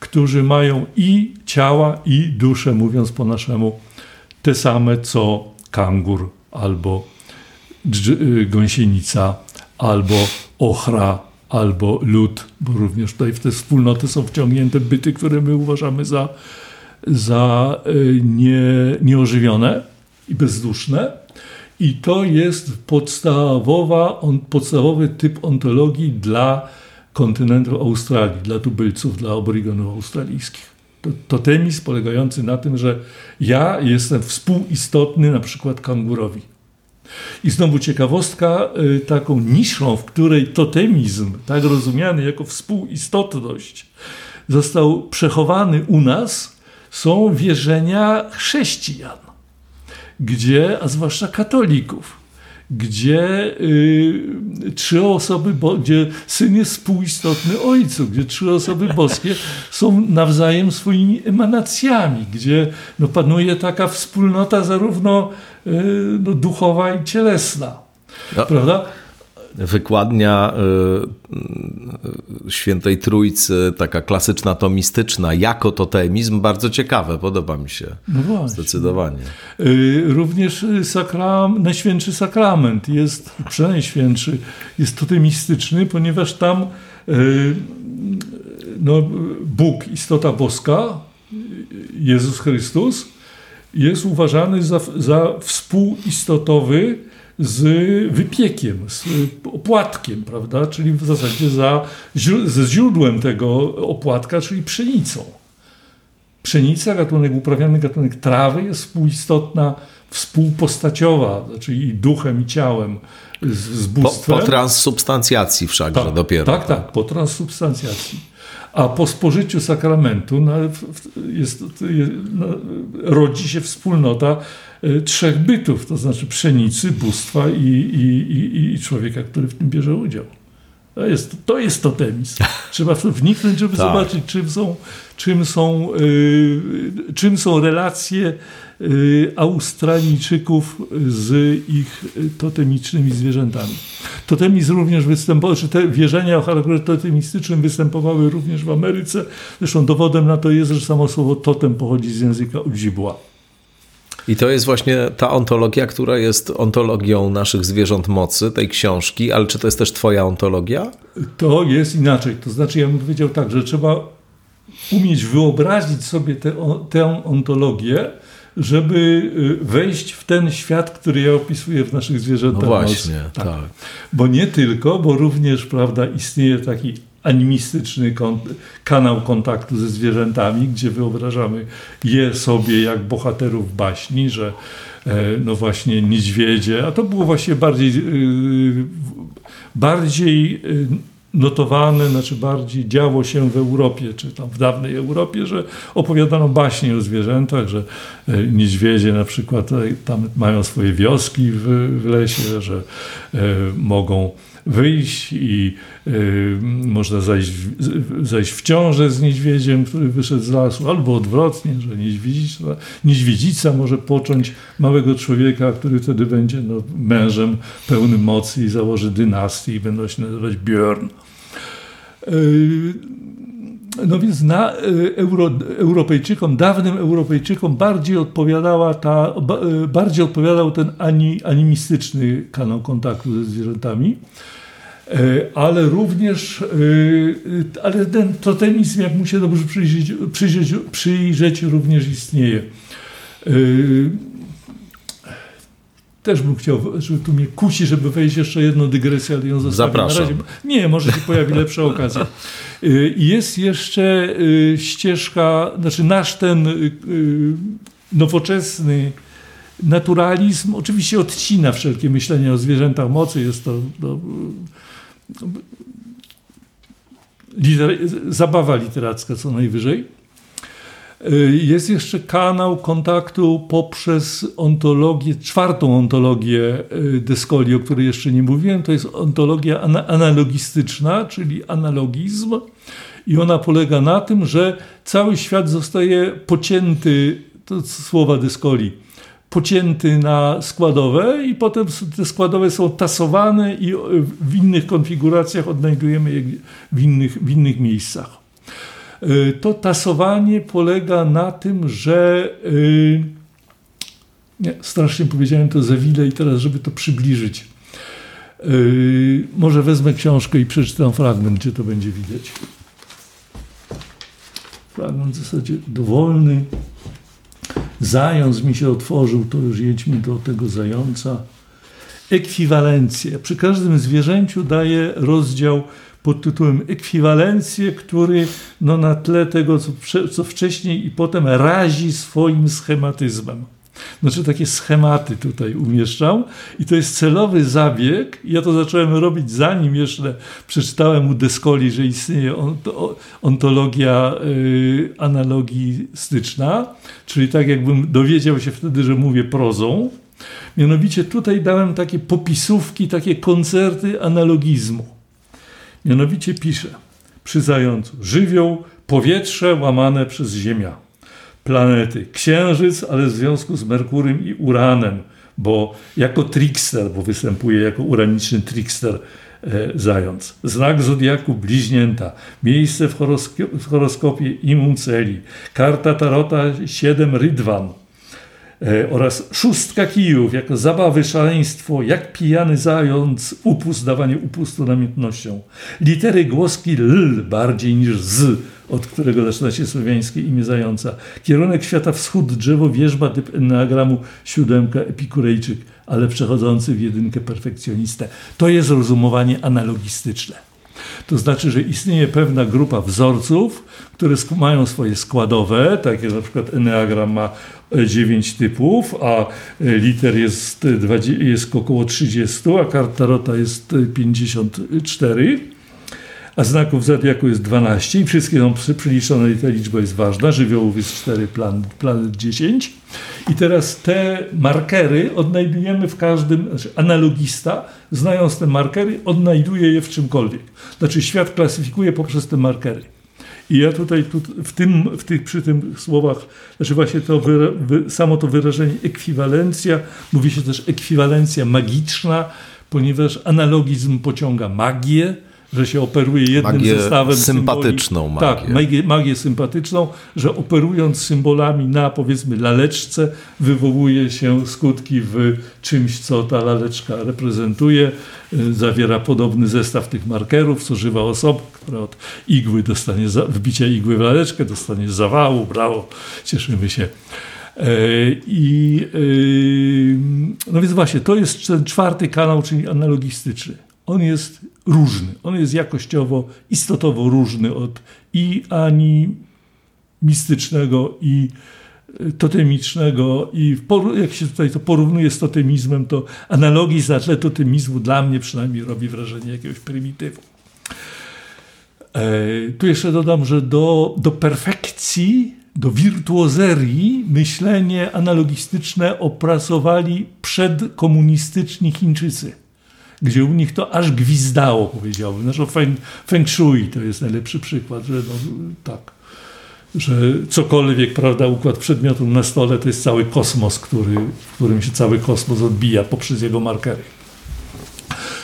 którzy mają i ciała, i duszę, mówiąc po naszemu, te same co kangur, albo y, gąsienica, albo ochra, albo lud, bo również tutaj w te wspólnoty są wciągnięte byty, które my uważamy za, za y, nie, nieożywione i bezduszne. I to jest podstawowa, on, podstawowy typ ontologii dla kontynentu Australii, dla tubylców, dla aborygenów australijskich. To, totemizm polegający na tym, że ja jestem współistotny na przykład kangurowi. I znowu ciekawostka, y, taką niszą, w której totemizm, tak rozumiany jako współistotność, został przechowany u nas, są wierzenia chrześcijan gdzie, a zwłaszcza katolików, gdzie y, trzy osoby, bo, gdzie syn jest współistotny ojcu, gdzie trzy osoby boskie są nawzajem swoimi emanacjami, gdzie no, panuje taka wspólnota zarówno y, no, duchowa i cielesna. No. Prawda? Wykładnia y, y, świętej Trójcy, taka klasyczna tomistyczna, jako totemizm, bardzo ciekawe, podoba mi się. No właśnie. Zdecydowanie. Y, również sakram, Najświętszy Sakrament jest, przenajświętszy, jest totemistyczny, ponieważ tam no, Bóg, istota boska, Jezus Chrystus, jest uważany za, za współoistotowy z wypiekiem, z opłatkiem, prawda? czyli w zasadzie za, ze źródłem tego opłatka, czyli pszenicą. Pszenica, gatunek uprawiany, gatunek trawy jest współistotna, współpostaciowa, znaczy i duchem, i ciałem z, z bóstwem. Po, po transsubstancjacji wszakże tak, dopiero. Tak, tak, po transsubstancjacji. A po spożyciu sakramentu jest, rodzi się wspólnota E, trzech bytów, to znaczy pszenicy, bóstwa i, i, i, i człowieka, który w tym bierze udział. To jest, to jest totemizm. Trzeba wniknąć, żeby tak. zobaczyć, czym są, czym są, yy, czym są relacje Australijczyków z ich totemicznymi zwierzętami. Totemizm również występował, czy te wierzenia o charakterze totemistycznym występowały również w Ameryce. Zresztą dowodem na to jest, że samo słowo totem pochodzi z języka udzibła I to jest właśnie ta ontologia, która jest ontologią naszych zwierząt mocy, tej książki, ale czy to jest też twoja ontologia? To jest inaczej. To znaczy, ja bym powiedział tak, że trzeba umieć wyobrazić sobie tę ontologię, żeby y, wejść w ten świat, który ja opisuję w naszych zwierzętach. No właśnie, tak. tak. Bo nie tylko, bo również, prawda, istnieje taki animistyczny kanał kontaktu ze zwierzętami, gdzie wyobrażamy je sobie jak bohaterów baśni, że e, no właśnie niedźwiedzie, a to było właśnie bardziej, y, bardziej y, notowane, znaczy bardziej działo się w Europie, czy tam w dawnej Europie, że opowiadano baśnie o zwierzętach, że e, niedźwiedzie na przykład e, tam mają swoje wioski w, w lesie, że e, mogą wyjść i y, można zajść, zajść w ciążę z niedźwiedziem, który wyszedł z lasu, albo odwrotnie, że niedźwiedzica, niedźwiedzica może począć małego człowieka, który wtedy będzie no, mężem pełnym mocy i założy dynastię i będą się nazywać Björn. Y, no więc na y, Euro, Europejczykom, dawnym Europejczykom bardziej odpowiadała ta, bardziej odpowiadał ten ani, animistyczny kanał kontaktu ze zwierzętami. Ale również, ale ten totemizm, jak mu się dobrze przyjrzeć, przyjrzeć, przyjrzeć również istnieje. Też bym chciał, żeby tu mnie kusi, żeby wejść jeszcze jedną dygresję, ale ją zostawię Zapraszam. na razie. Nie, może się pojawi lepsza okazja. Jest jeszcze ścieżka, znaczy nasz ten nowoczesny naturalizm oczywiście odcina wszelkie myślenie o zwierzętach mocy. Jest to, to liter, zabawa literacka co najwyżej. Y, jest jeszcze kanał kontaktu poprzez ontologię, czwartą ontologię y, Descoli, o której jeszcze nie mówiłem. To jest ontologia analogistyczna, czyli analogizm. I ona polega na tym, że cały świat zostaje pocięty, to słowa Descoli, pocięty na składowe i potem te składowe są tasowane i w innych konfiguracjach odnajdujemy je w innych, w innych miejscach. E, to tasowanie polega na tym, że e, nie, strasznie powiedziałem to za wiele i teraz, żeby to przybliżyć. E, może wezmę książkę i przeczytam fragment, gdzie to będzie widać. Fragment w zasadzie dowolny. Zając mi się otworzył, to już jedźmy do tego zająca. Ekwiwalencje. Przy każdym zwierzęciu daje rozdział pod tytułem ekwiwalencje, który no, na tle tego, co, co wcześniej i potem razi swoim schematyzmem. Znaczy takie schematy tutaj umieszczał i to jest celowy zabieg. Ja to zacząłem robić zanim jeszcze przeczytałem u Descoli, że istnieje ontologia y, analogistyczna, czyli tak jakbym dowiedział się wtedy, że mówię prozą. Mianowicie tutaj dałem takie popisówki, takie koncerty analogizmu. Mianowicie piszę przy zającu żywioł, powietrze łamane przez ziemia planety. Księżyc, ale w związku z Merkurym i Uranem, bo jako trickster, bo występuje jako uraniczny trickster e, zając. Znak zodiaku bliźnięta, miejsce w, horoskopie, horoskopie Imunceli, karta Tarota 7 Rydwan, oraz szóstka kijów jako zabawy, szaleństwo, jak pijany zając, upust, dawanie upustu namiętnością. Litery głoski l bardziej niż z, od którego zaczyna się słowiańskie imię zająca. Kierunek świata wschód, drzewo, wierzba, typ enneagramu, siódemka, epikurejczyk, ale przechodzący w jedynkę perfekcjonistę. To jest rozumowanie analogistyczne. To znaczy, że istnieje pewna grupa wzorców, które mają swoje składowe, tak jak na przykład Enneagram ma 9 e, typów, a e, liter jest, 20, jest około 30, a karta Rota jest 54 a znaków zodiaku jest 12 i wszystkie są przeliczone i ta liczba jest ważna. Żywiołów jest 4, planet, planet 10. I teraz te markery odnajdujemy w każdym, znaczy analogista, znając te markery, odnajduje je w czymkolwiek. Znaczy świat klasyfikuje poprzez te markery. I ja tutaj tu, w tym, w tych, przy tych słowach, znaczy właśnie to wyra, wy, samo to wyrażenie ekwiwalencja, mówi się też ekwiwalencja magiczna, ponieważ analogizm pociąga magię, że się operuje jednym Magię zestawem sympatyczną symboli. magię. Tak, magię, magię sympatyczną, że operując symbolami na powiedzmy laleczce wywołuje się skutki w czymś, co ta laleczka reprezentuje. Y, Zawiera podobny zestaw tych markerów, co żywa osoba, która od igły dostanie, wbicia igły w laleczkę, dostanie zawału, brawo, cieszymy się. E, I e, no więc właśnie, to jest ten czwarty kanał, czyli analogistyczny. On jest różny, on jest jakościowo, istotowo różny od i animistycznego, i e, totemicznego i jak się tutaj to porównuje z totemizmem, to analogizm na tle totemizmu dla mnie przynajmniej robi wrażenie jakiegoś prymitywu. E, Tu jeszcze dodam, że do, do perfekcji, do wirtuozerii myślenie analogistyczne opracowali przedkomunistyczni Chińczycy, gdzie u nich to aż gwizdało, powiedziałbym. Znaczy feng, feng shui to jest najlepszy przykład, że no, tak, że cokolwiek, prawda, układ przedmiotów na stole to jest cały kosmos, który, w którym się cały kosmos odbija poprzez jego markery.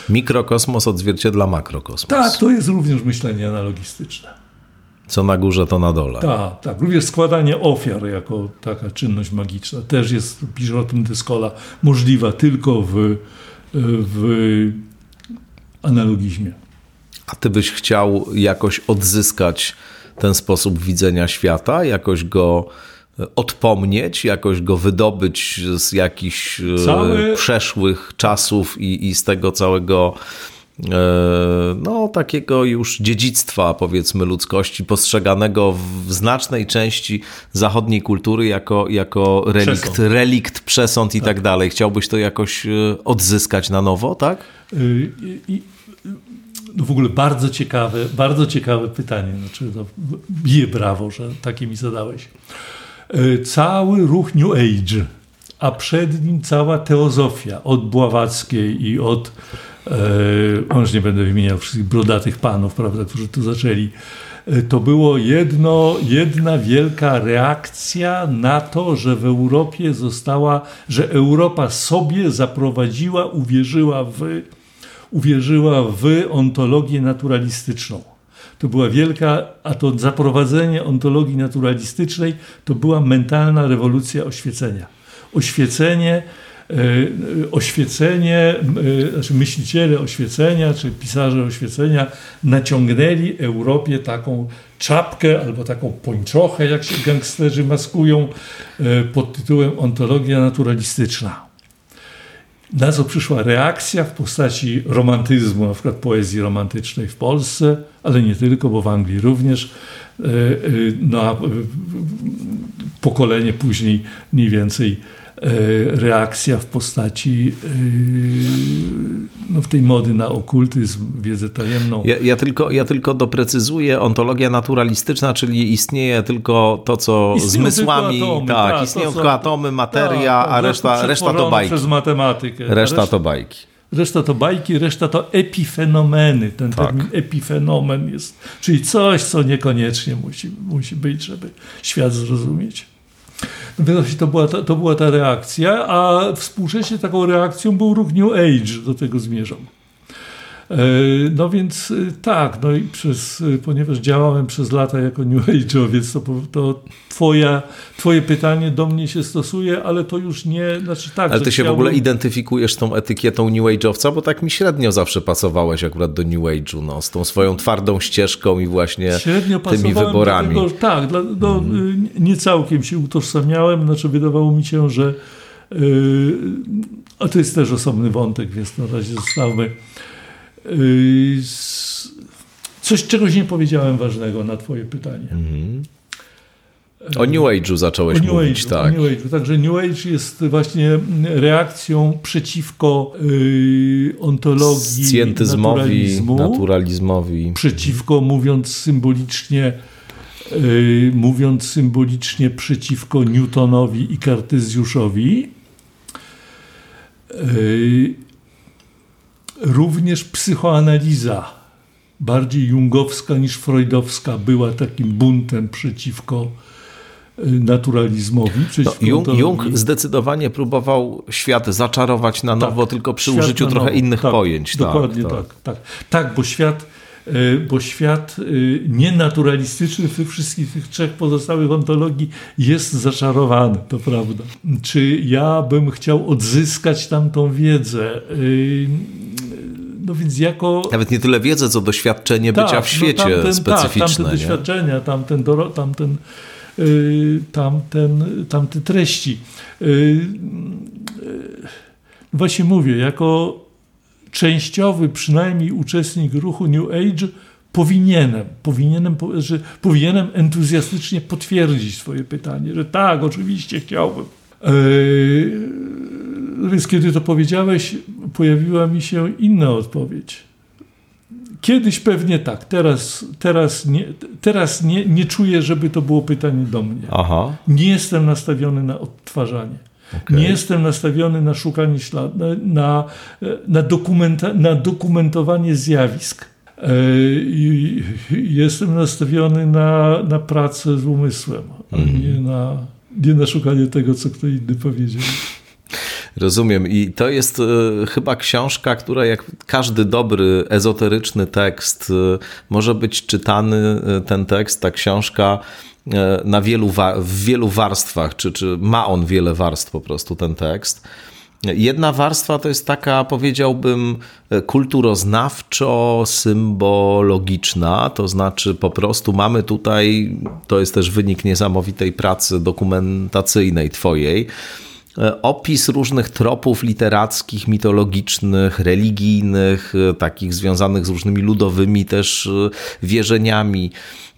Mikrokosmos odzwierciedla makrokosmos. Tak, to jest również myślenie analogistyczne. Co na górze, to na dole. Tak, tak. Również składanie ofiar jako taka czynność magiczna też jest, pisze o tym Dyskola, możliwa tylko w, w analogizmie. A ty byś chciał jakoś odzyskać ten sposób widzenia świata, jakoś go e, odpomnieć, jakoś go wydobyć z jakichś e, Cały- przeszłych czasów i, i z tego całego no, takiego już dziedzictwa, powiedzmy, ludzkości, postrzeganego w znacznej części zachodniej kultury jako, jako relikt, Przesąd. relikt, przesąd i tak. dalej. Chciałbyś to jakoś e, odzyskać na nowo, tak? Y, I, i, no w ogóle bardzo ciekawe, bardzo ciekawe pytanie. Znaczy, no, bije brawo, że takie mi zadałeś. Y, Cały ruch New Age, a przed nim cała teozofia od Bławackiej i od, e, już nie będę wymieniał wszystkich brodatych panów, prawda, którzy tu zaczęli, E, to było jedno, jedna wielka reakcja na to, że w Europie została, że Europa sobie zaprowadziła, uwierzyła w, uwierzyła w ontologię naturalistyczną. To była wielka, a to zaprowadzenie ontologii naturalistycznej to była mentalna rewolucja oświecenia. Oświecenie, e, oświecenie, e, znaczy myśliciele oświecenia, czy pisarze oświecenia naciągnęli Europie taką czapkę albo taką pończochę, jak się gangsterzy maskują, e, pod tytułem ontologia naturalistyczna. Na co przyszła reakcja w postaci romantyzmu, na przykład poezji romantycznej w Polsce, ale nie tylko, bo w Anglii również. E, No pokolenie później mniej więcej reakcja w postaci e, no, w tej mody na okultyzm, wiedzę tajemną. Ja, ja, tylko, ja tylko doprecyzuję, ontologia naturalistyczna, czyli istnieje tylko to, co Istnieją zmysłami, tylko atomy, tak, tak, istnieją to tylko atomy, materia, Tak, a reszta, reszta to bajki. Przez matematykę. A Reszta to bajki. Reszta to bajki, reszta to epifenomeny. Ten Tak. termin epifenomen jest, czyli coś, co niekoniecznie musi, musi być, żeby świat zrozumieć. Właśnie to była, ta, to była ta reakcja, a współcześnie taką reakcją był ruch New Age, do tego zmierzam. E, No więc y, tak, no i przez, y, ponieważ działałem przez lata jako New Age'owiec, to, to twoja, twoje pytanie do mnie się stosuje, ale to już nie, znaczy tak, Ale ty się w chciałbym- ogóle identyfikujesz z tą etykietą New Age'owca, bo tak mi średnio zawsze pasowałeś akurat do New Age'u, no, z tą swoją twardą ścieżką i właśnie Średnio tymi wyborami. Do tego, tak, dla, do, Mhm. y, nie całkiem się utożsamiałem, znaczy wydawało mi się, że y, a to jest też osobny wątek, więc na razie zostawmy. Y, coś, czegoś nie powiedziałem ważnego na twoje pytanie. O New Age'u zacząłeś O New mówić, Age'u, tak. o New Age'u. Także New Age jest właśnie reakcją przeciwko y, ontologii naturalizmu. naturalizmowi. przeciwko, mówiąc symbolicznie, yy, mówiąc symbolicznie przeciwko Newtonowi i Kartezjuszowi. Yy, również psychoanaliza, bardziej jungowska niż freudowska, była takim buntem przeciwko yy, naturalizmowi. No, Jung. Jung zdecydowanie próbował świat zaczarować na nowo, tylko przy użyciu trochę nowo. innych tak, pojęć. Dokładnie tak, tak, tak. Tak, bo świat, e, bo świat e, nienaturalistyczny w tych wszystkich tych trzech pozostałych ontologii jest zaczarowany, to prawda. Czy ja bym chciał odzyskać tamtą wiedzę? No więc jako... Nawet nie tyle wiedzę, co doświadczenie tak, bycia w no świecie no tamten, specyficzne. Tak, tamte nie? doświadczenia, tamten, tamten, yy, tamten, tamte treści. Yy, yy, właśnie mówię, jako częściowy przynajmniej uczestnik ruchu New Age powinienem, powinienem, że powinienem entuzjastycznie potwierdzić swoje pytanie, że tak, oczywiście chciałbym. Yy, więc kiedy to powiedziałeś, pojawiła mi się inna odpowiedź. Kiedyś pewnie tak, teraz, teraz, nie, teraz nie, nie czuję, żeby to było pytanie do mnie. Aha. Nie jestem nastawiony na odtwarzanie. Okay. Nie jestem nastawiony na szukanie śladu, na, na, na, dokumenta, na dokumentowanie zjawisk. E, jestem nastawiony na, na pracę z umysłem, a mm. nie, na, nie na szukanie tego, co ktoś inny powiedział. Rozumiem. I to jest e, chyba książka, która jak każdy dobry, ezoteryczny tekst e, może być czytany, ten tekst, ta książka E, na wielu, w wielu warstwach, czy, czy ma on wiele warstw po prostu ten tekst. Jedna warstwa to jest taka, powiedziałbym, kulturoznawczo-symbologiczna, to znaczy po prostu mamy tutaj, to jest też wynik niesamowitej pracy dokumentacyjnej Twojej, e, opis różnych tropów literackich, mitologicznych, religijnych, e, takich związanych z różnymi ludowymi też wierzeniami. E,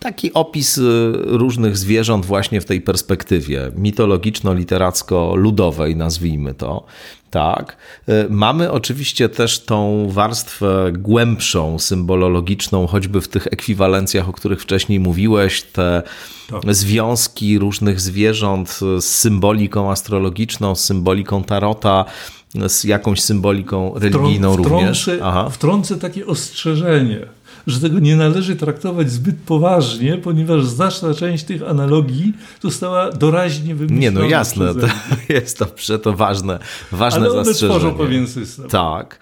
taki opis e, różnych zwierząt właśnie w tej perspektywie mitologiczno-literacko-ludowej, nazwijmy to. Tak. E, mamy oczywiście też tą warstwę głębszą, symbolologiczną, choćby w tych ekwiwalencjach, o których wcześniej mówiłeś, te tak. związki różnych zwierząt z symboliką astrologiczną, z symboliką tarota, z jakąś symboliką religijną wtrącę, również. Aha. Wtrącę takie ostrzeżenie że tego nie należy traktować zbyt poważnie, ponieważ znaczna część tych analogii została doraźnie wymyślona. Nie, no jasne, to jest to, to ważne, ważne Ale one zastrzeżenie. tworzą pewien system. Tak.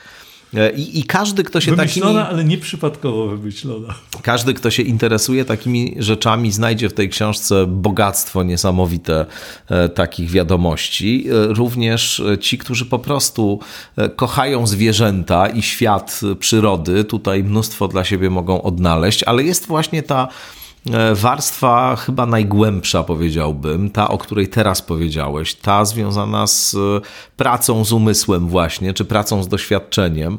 E, I, I, każdy, kto się wymyślona, takimi... ale nieprzypadkowo wymyślona. Każdy, kto się interesuje takimi rzeczami, znajdzie w tej książce bogactwo niesamowite e, takich wiadomości. E, również ci, którzy po prostu kochają zwierzęta i świat przyrody, tutaj mnóstwo dla siebie mogą odnaleźć, ale jest właśnie ta warstwa chyba najgłębsza, powiedziałbym, ta, o której teraz powiedziałeś, ta związana z e, pracą z umysłem, właśnie, czy pracą z doświadczeniem.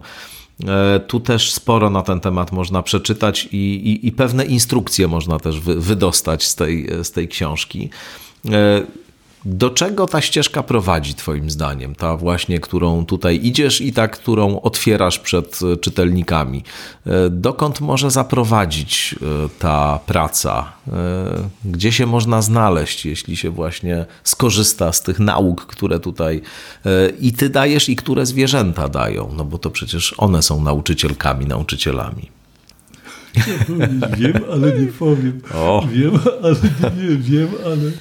E, tu też sporo na ten temat można przeczytać i, i, i pewne instrukcje można też wy, wydostać z tej, z tej książki. Do czego ta ścieżka prowadzi, Twoim zdaniem? Ta właśnie, którą tutaj idziesz i ta, którą otwierasz przed e, czytelnikami. E, dokąd może zaprowadzić e, ta praca? Gdzie się można znaleźć, jeśli się właśnie skorzysta z tych nauk, które tutaj i Ty dajesz, i które zwierzęta dają? No bo to przecież one są nauczycielkami, nauczycielami. Wiem, ale nie powiem. O. Wiem, ale nie wiem, ale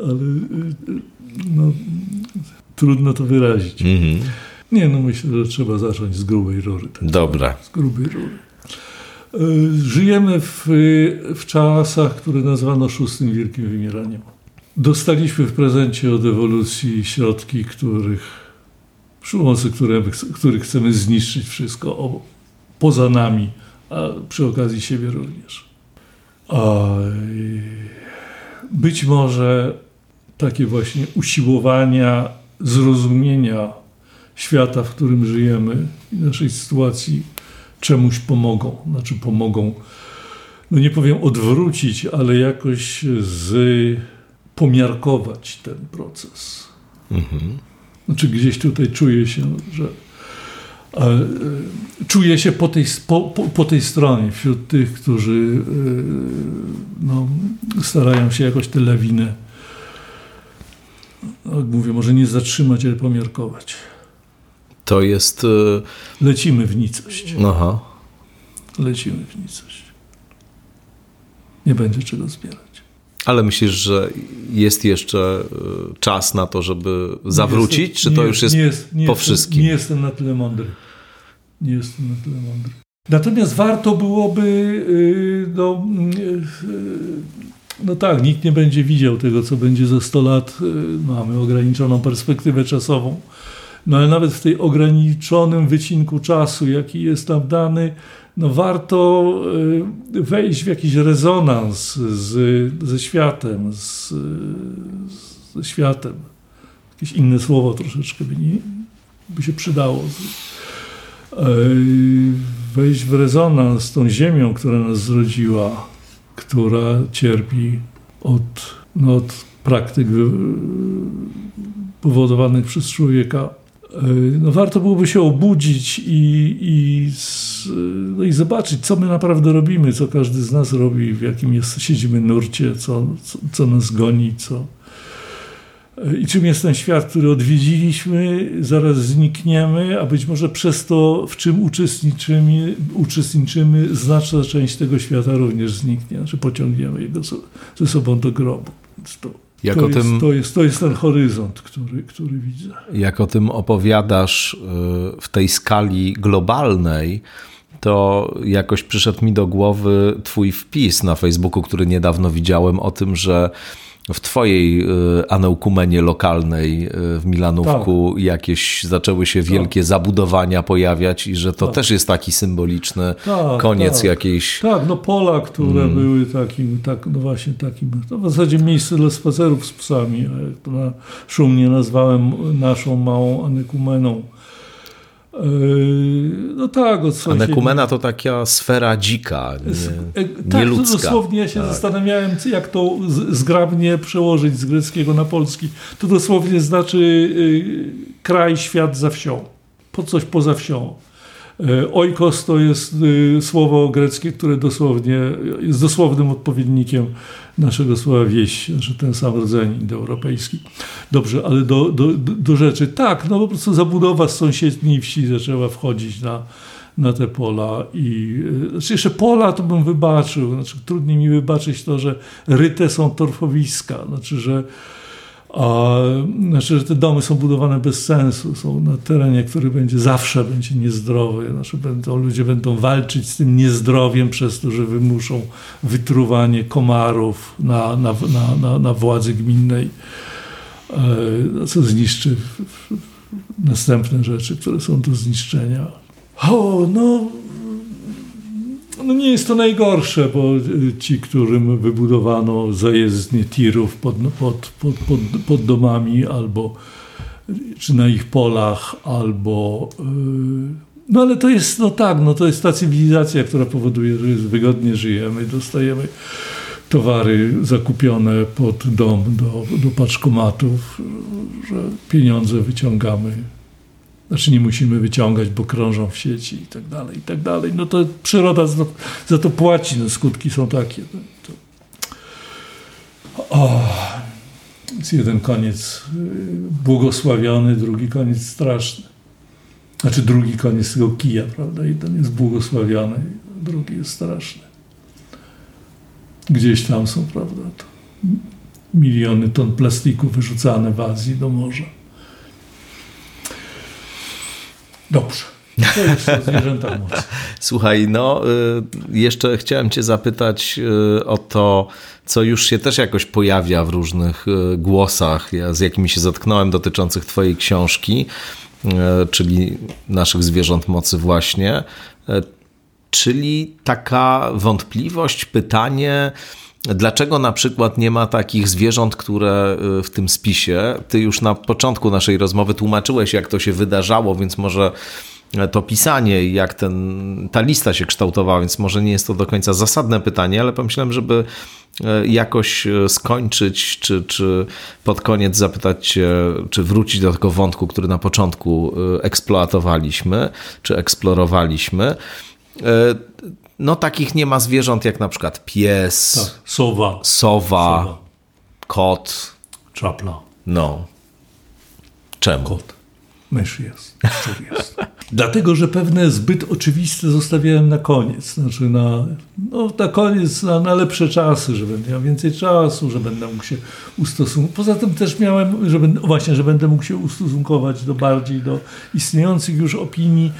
ale y, no, trudno to wyrazić. Mhm. Nie, no myślę, że trzeba zacząć z grubej rury. Tak Dobra. Z grubej rury. Y, żyjemy w, w czasach, które nazwano szóstym wielkim wymieraniem. Dostaliśmy w prezencie od ewolucji środki, których, przy pomocy których, których chcemy zniszczyć wszystko o, poza nami, a przy okazji siebie również. A, być może takie właśnie usiłowania zrozumienia świata, w którym żyjemy i naszej sytuacji czemuś pomogą. Znaczy pomogą, no nie powiem odwrócić, ale jakoś z pomiarkować ten proces. Mhm. Znaczy gdzieś tutaj czuję się, że czuję się po tej, po, po, tej stronie, wśród tych, którzy e, no, starają się jakoś tę lawinę, no, jak mówię, może nie zatrzymać, ale pomiarkować. To jest... E, Lecimy w nicość. Aha. Lecimy w nicość. Nie będzie czego zbierać. Ale myślisz, że jest jeszcze czas na to, żeby zawrócić, jestem, czy to nie, już jest, nie jest nie po wszystkim? Nie jestem na tyle mądry. Nie jestem na tyle mądry. Natomiast warto byłoby, y, no, y, no tak, nikt nie będzie widział tego, co będzie za 100 lat. Y, Mamy ograniczoną perspektywę czasową. No ale nawet w tej ograniczonym wycinku czasu, jaki jest nam dany, no warto wejść w jakiś rezonans z, ze światem, z, ze światem. Jakieś inne słowo troszeczkę by, nie, by się przydało. Wejść w rezonans z tą ziemią, która nas zrodziła, która cierpi od, no, od praktyk powodowanych przez człowieka no warto byłoby się obudzić i, i, no i zobaczyć, co my naprawdę robimy, co każdy z nas robi, w jakim jest, siedzimy nurcie, co, co, co nas goni, co, i czym jest ten świat, który odwiedziliśmy, zaraz znikniemy, a być może przez to, w czym uczestniczymy, uczestniczymy znaczna część tego świata również zniknie, znaczy pociągniemy jego ze sobą do grobu. Więc to jak to, jest, tym, to, jest, to jest ten horyzont, który, który widzę. Jak o tym opowiadasz y, w tej skali globalnej, to jakoś przyszedł mi do głowy Twój wpis na Facebooku, który niedawno widziałem, o tym, że w twojej y, aneukumenie lokalnej y, w Milanówku tak. jakieś zaczęły się wielkie tak. zabudowania pojawiać i że to tak. też jest taki symboliczny tak, koniec tak. jakiejś... Tak, no pola, które hmm. były takim, tak, no właśnie takim, to w zasadzie miejsce dla spacerów z psami, jak to na szumnie nazwałem naszą małą anekumeną no tak, od Anekumena to taka sfera dzika, nie, e, tak, nieludzka. dosłownie ja się tak. zastanawiałem, jak to zgrabnie przełożyć z greckiego na polski. To dosłownie znaczy y, kraj, świat za wsią. Po coś poza wsią. E, oikos to jest y, słowo greckie, które dosłownie jest dosłownym odpowiednikiem naszego słowa wieś, znaczy ten sam rodzaj indoeuropejski. Dobrze, ale do, do, do rzeczy. Tak, no po prostu zabudowa z sąsiedniej wsi zaczęła wchodzić na, na te pola i y, znaczy jeszcze pola to bym wybaczył, znaczy trudniej mi wybaczyć to, że ryte są torfowiska, znaczy, że a, znaczy, że te domy są budowane bez sensu, są na terenie, który będzie zawsze będzie niezdrowy. Znaczy, będą, ludzie będą walczyć z tym niezdrowiem przez to, że wymuszą wytruwanie komarów na, na, na, na, na władzy gminnej, e, co zniszczy następne rzeczy, które są do zniszczenia. O, no no nie jest to najgorsze, bo y, ci, którym wybudowano zajezdnie tirów pod, pod, pod, pod, pod domami albo czy na ich polach, albo yy, no ale to jest, no tak, no to jest ta cywilizacja, która powoduje, że wygodnie żyjemy, dostajemy towary zakupione pod dom do, do paczkomatów, że pieniądze wyciągamy znaczy nie musimy wyciągać, bo krążą w sieci i tak dalej, i tak dalej. No to przyroda za to, za to płaci, no skutki są takie. No, to... O, jest jeden koniec y, błogosławiony, drugi koniec straszny. Znaczy drugi koniec tego kija, prawda? Jeden jest błogosławiony, drugi jest straszny. Gdzieś tam są, prawda, miliony ton plastiku wyrzucane w Azji do morza. Dobrze. To jest o zwierzętach mocy. Słuchaj, no y, jeszcze chciałem cię zapytać y, o to, co już się też jakoś pojawia w różnych y, głosach, z jakimi się zetknąłem dotyczących twojej książki, czyli naszych zwierząt mocy właśnie, czyli taka wątpliwość, pytanie, Dlaczego na przykład nie ma takich zwierząt, które y, w tym spisie? Ty już na początku naszej rozmowy tłumaczyłeś, jak to się wydarzało, więc może to pisanie, jak ten, ta lista się kształtowała, więc może nie jest to do końca zasadne pytanie, ale pomyślałem, żeby y, jakoś y, skończyć, czy, czy pod koniec zapytać Cię, czy wrócić do tego wątku, który na początku eksploatowaliśmy, czy eksplorowaliśmy no takich nie ma zwierząt jak na przykład pies, tak, sowa, sowa, sowa. kot, czapla. No. Czemu? Kot. Mysz jest, szczur jest. Dlatego, że pewne zbyt oczywiste zostawiałem na koniec. Znaczy na, no, na koniec, na, na lepsze czasy, że będę miał więcej czasu, że będę mógł się ustosunkować. Poza tym też miałem, że będę, właśnie, że będę mógł się ustosunkować do bardziej do istniejących już opinii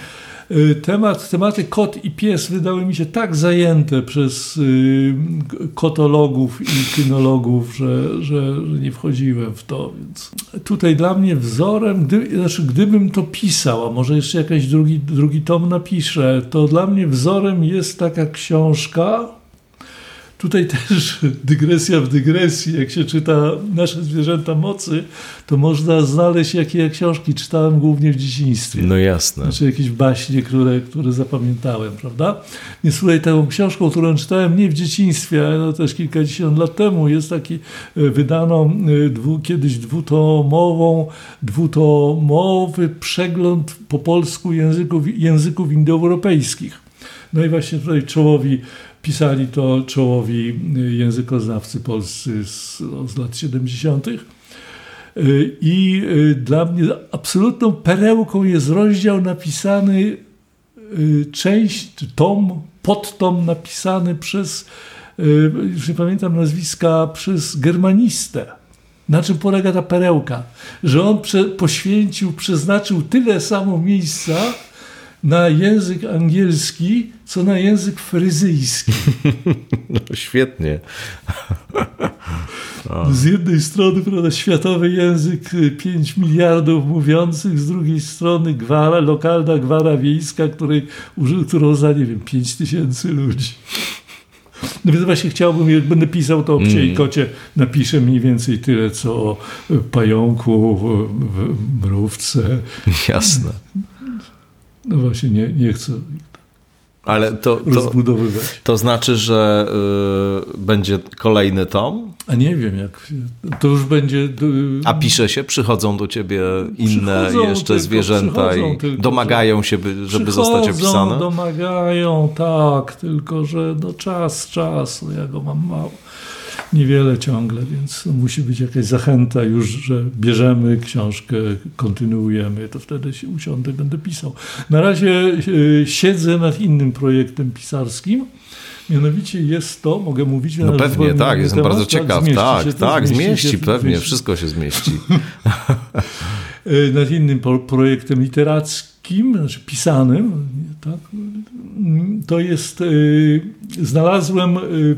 temat, tematy kot i pies wydały mi się tak zajęte przez y, kotologów i kynologów, że, że, że, nie wchodziłem w to. Więc tutaj dla mnie wzorem, gdy, znaczy gdybym to pisał, a może jeszcze jakiś drugi, drugi tom napiszę, to dla mnie wzorem jest taka książka, Tutaj też dygresja w dygresji. Jak się czyta Nasze zwierzęta mocy, to można znaleźć, jakie ja książki czytałem głównie w dzieciństwie. No jasne. Znaczy jakieś baśnie, które, które zapamiętałem, prawda? Więc tutaj taką książką, którą czytałem nie w dzieciństwie, ale no też kilkadziesiąt lat temu, jest taki, e, wydano e, dwu, kiedyś dwutomową, dwutomowy przegląd po polsku języków, języków indoeuropejskich. No i właśnie tutaj czołowi Pisali to czołowi y, językoznawcy polscy z, z lat 70. Y, I y, dla mnie absolutną perełką jest rozdział napisany, część, tom, podtom napisany przez, już nie pamiętam nazwiska, przez germanistę. Na czym polega ta perełka? Że on prze, poświęcił, przeznaczył tyle samo miejsca na język angielski, co na język fryzyjski. No, świetnie. Z jednej strony prawda, światowy język 5 y, miliardów mówiących, z drugiej strony gwara, lokalna gwara wiejska, której, którą za, nie wiem, 5 tysięcy ludzi. No więc właśnie chciałbym, jak będę pisał to o psie mm. i kocie, napiszę mniej więcej tyle, co o pająku, mrówce. Jasne. No właśnie, nie, nie chcę ale to, to, to znaczy, że y, będzie kolejny tom? A nie wiem, jak to już będzie. Y, A pisze się, przychodzą do ciebie inne jeszcze tylko, zwierzęta i tylko, domagają się, by, żeby zostać opisane? Domagają, tak, tylko że no czas, czas, ja go mam mało niewiele ciągle, więc musi być jakaś zachęta już, że bierzemy książkę, kontynuujemy, to wtedy się usiądę, będę pisał. Na razie e, siedzę nad innym projektem pisarskim. Mianowicie jest to, mogę mówić No pewnie, tak, jestem temat, bardzo ciekaw. Tak, tak, tak zmieści, zmieści się, pewnie, zmieści. wszystko się zmieści. E, nad innym projektem literackim, znaczy pisanym, tak, to jest, y, znalazłem y,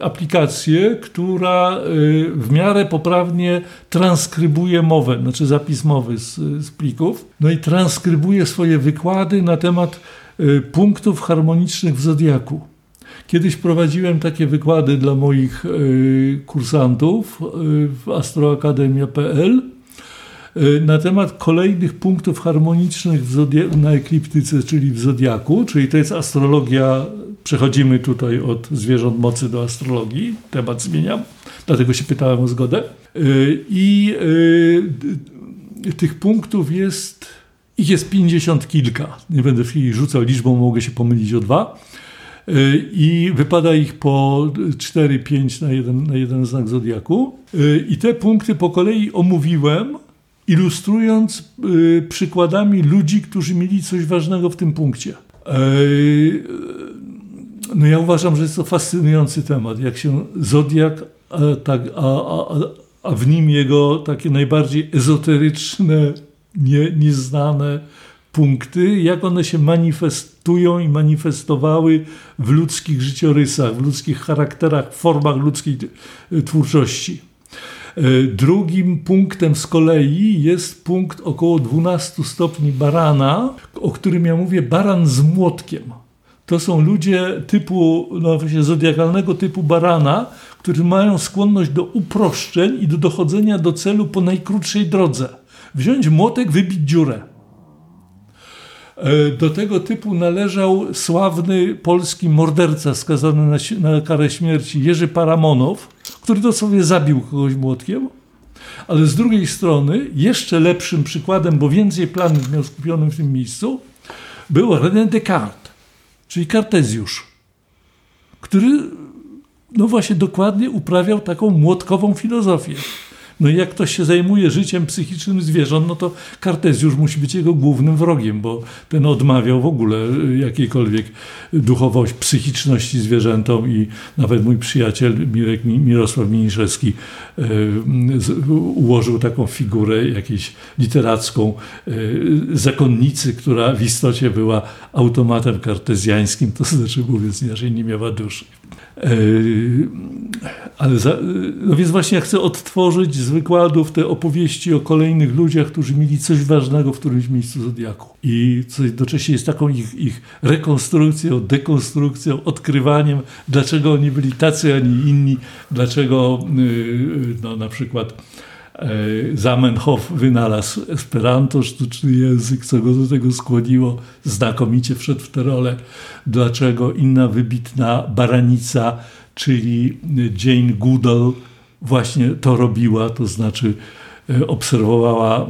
aplikację, która y, w miarę poprawnie transkrybuje mowę, znaczy zapis mowy z, z plików, no i transkrybuje swoje wykłady na temat punktów harmonicznych w Zodiaku. Kiedyś prowadziłem takie wykłady dla moich kursantów w astroakademia.pl na temat kolejnych punktów harmonicznych na ekliptyce, czyli w Zodiaku, czyli to jest astrologia, przechodzimy tutaj od zwierząt mocy do astrologii, temat zmieniam, dlatego się pytałem o zgodę. Y, I y, tych punktów jest, ich jest pięćdziesiąt kilka, nie będę w chwili rzucał liczbą, mogę się pomylić o dwa. I wypada ich po 4-5 na jeden, na jeden znak zodiaku. I te punkty po kolei omówiłem ilustrując y, przykładami ludzi, którzy mieli coś ważnego w tym punkcie. no ja uważam, że jest to fascynujący temat, jak się Zodiak, a, tak, a, a, a w nim jego takie najbardziej ezoteryczne, nie, nieznane punkty, jak one się manifestują i manifestowały w ludzkich życiorysach, w ludzkich charakterach, formach ludzkiej twórczości. E, drugim punktem z kolei jest punkt około 12 stopni barana, o którym ja mówię baran z młotkiem. To są ludzie typu, no właśnie zodiakalnego typu barana, którzy mają skłonność do uproszczeń i do dochodzenia do celu po najkrótszej drodze. Wziąć młotek, wybić dziurę. E, do tego typu należał sławny polski morderca skazany na, na karę śmierci Jerzy Paramonow, który dosłownie zabił kogoś młotkiem. Ale z drugiej strony, jeszcze lepszym przykładem, bo więcej planet miał skupionym w tym miejscu, był René Descartes, czyli Kartezjusz, który no właśnie dokładnie uprawiał taką młotkową filozofię. No i jak ktoś się zajmuje życiem psychicznym zwierząt, no to Kartezjusz musi być jego głównym wrogiem, bo ten odmawiał w ogóle jakiejkolwiek duchowość, psychiczności zwierzętom i nawet mój przyjaciel Mirek, Mirosław Miniszewski e, ułożył taką figurę jakiejś literacką e, zakonnicy, która w istocie była automatem kartezjańskim, to znaczy mówiąc inaczej nie miała duszy. E, ale za, no więc właśnie ja chcę odtworzyć z wykładów te opowieści o kolejnych ludziach, którzy mieli coś ważnego w którymś miejscu Zodiaku. I co jednocześnie jest taką ich, ich rekonstrukcją, dekonstrukcją, odkrywaniem, dlaczego oni byli tacy, a nie inni, dlaczego y, no, na przykład Zamenhof wynalazł Esperanto, sztuczny język, co go do tego skłoniło, znakomicie wszedł w tę rolę. Dlaczego inna wybitna baranica czyli Jane Goodall właśnie to robiła, to znaczy e, obserwowała e,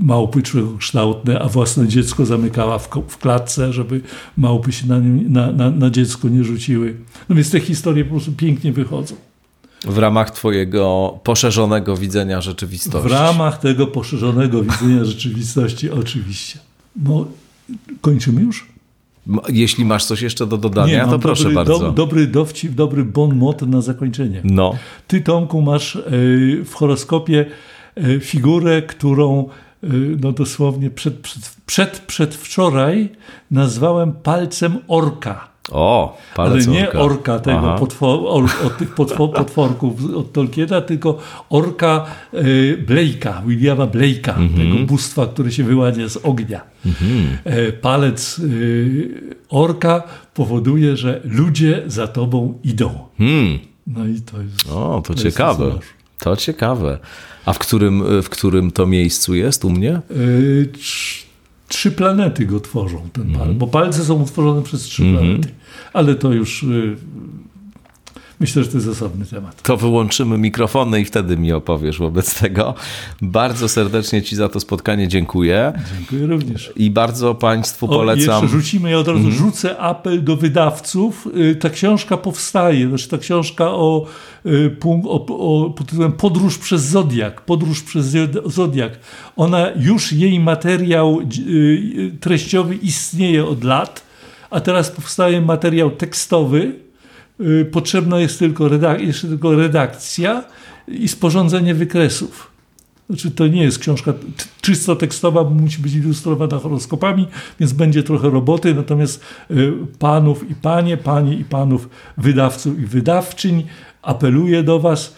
małpy człowiekokształtne, a własne dziecko zamykała w, w klatce, żeby małpy się na, na, na, na dziecko nie rzuciły. No więc te historie po prostu pięknie wychodzą. W ramach Twojego poszerzonego widzenia rzeczywistości. W ramach tego poszerzonego widzenia rzeczywistości, oczywiście. No, kończymy już? Jeśli masz coś jeszcze do dodania, Nie, to proszę dobry, bardzo. Do, dobry dowcip, dobry bon mot na zakończenie. No. Ty, Tomku, masz e, w horoskopie e, figurę, którą e, no dosłownie przed, przed, przed, przedwczoraj nazwałem palcem orka. O, Ale nie orka, orka tego potwor, or, od tych potwor, potworków od Tolkiena, tylko orka y, Blake'a, Williama Blake'a, mm -hmm. tego bóstwa, które się wyłania z ognia. Mm -hmm. palec y, orka powoduje, że ludzie za tobą idą. Mm. No i to jest... O, to, to ciekawe. Jest to ciekawe. A w którym, w którym to miejscu jest u mnie? Y, trzy planety go tworzą, ten palec, mm. bo palce są utworzone przez trzy mm -hmm. planety. Ale to już y, myślę, że to jest osobny temat. To wyłączymy mikrofony i wtedy mi opowiesz wobec tego. Bardzo serdecznie Ci za to spotkanie dziękuję. Dziękuję również. I bardzo Państwu polecam. O, jeszcze rzucimy, ja od razu mm. rzucę apel do wydawców. Y, ta książka powstaje, znaczy ta książka o, y, o, o pod tytułem Podróż przez Zodiak. Podróż przez Zodiak. Ona już jej materiał treściowy istnieje od lat a teraz powstaje materiał tekstowy. Y, potrzebna jest tylko, redak tylko redakcja i sporządzenie wykresów. Znaczy, to nie jest książka czysto tekstowa, bo musi być ilustrowana horoskopami, więc będzie trochę roboty. Natomiast y, panów i panie, panie i panów wydawców i wydawczyń apeluję do Was,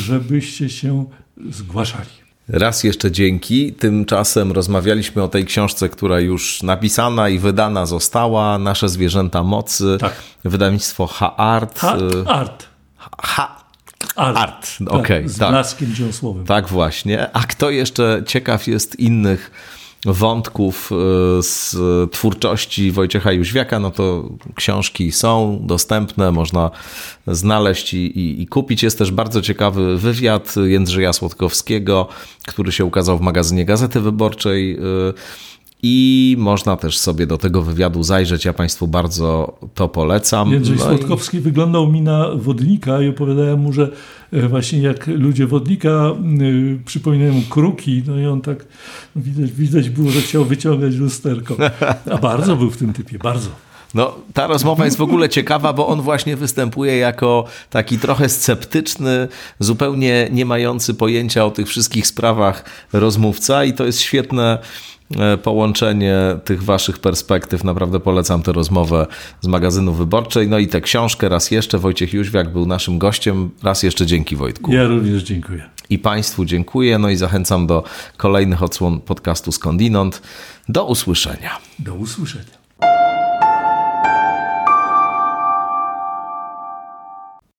żebyście się zgłaszali. Raz jeszcze dzięki. Tymczasem rozmawialiśmy o tej książce, która już napisana i wydana została. Nasze zwierzęta mocy. Tak. Wydawnictwo H-Art. H-Art. H Art. Art. Tak, Okej, okay, z tak. blaskiem dziąsłowym. Tak właśnie. A kto jeszcze ciekaw jest innych wątków e, z twórczości Wojciecha Jóźwiaka, no to książki są dostępne, można znaleźć i, i, i, kupić. Jest też bardzo ciekawy wywiad Jędrzeja Słodkowskiego, który się ukazał w magazynie Gazety Wyborczej e, i można też sobie do tego wywiadu zajrzeć. Ja Państwu bardzo to polecam. Jędrzej no Słodkowski i... wyglądał mi na wodnika i opowiadałem mu, że e, właśnie jak ludzie wodnika y, przypominają kruki, no i on tak no widać, widać było, że chciał wyciągać lusterko. A bardzo był w tym typie, bardzo. No, ta rozmowa jest w ogóle ciekawa, bo on właśnie występuje jako taki trochę sceptyczny, zupełnie nie mający pojęcia o tych wszystkich sprawach rozmówca i to jest świetne połączenie tych waszych perspektyw. Naprawdę polecam tę rozmowę z magazynu Wyborczej. No i tę książkę raz jeszcze. Wojciech Jóźwiak był naszym gościem. Raz jeszcze dzięki Wojtku. Ja również dziękuję. I Państwu dziękuję. No i zachęcam do kolejnych odsłon podcastu Skądinąd. Do usłyszenia. Do usłyszenia.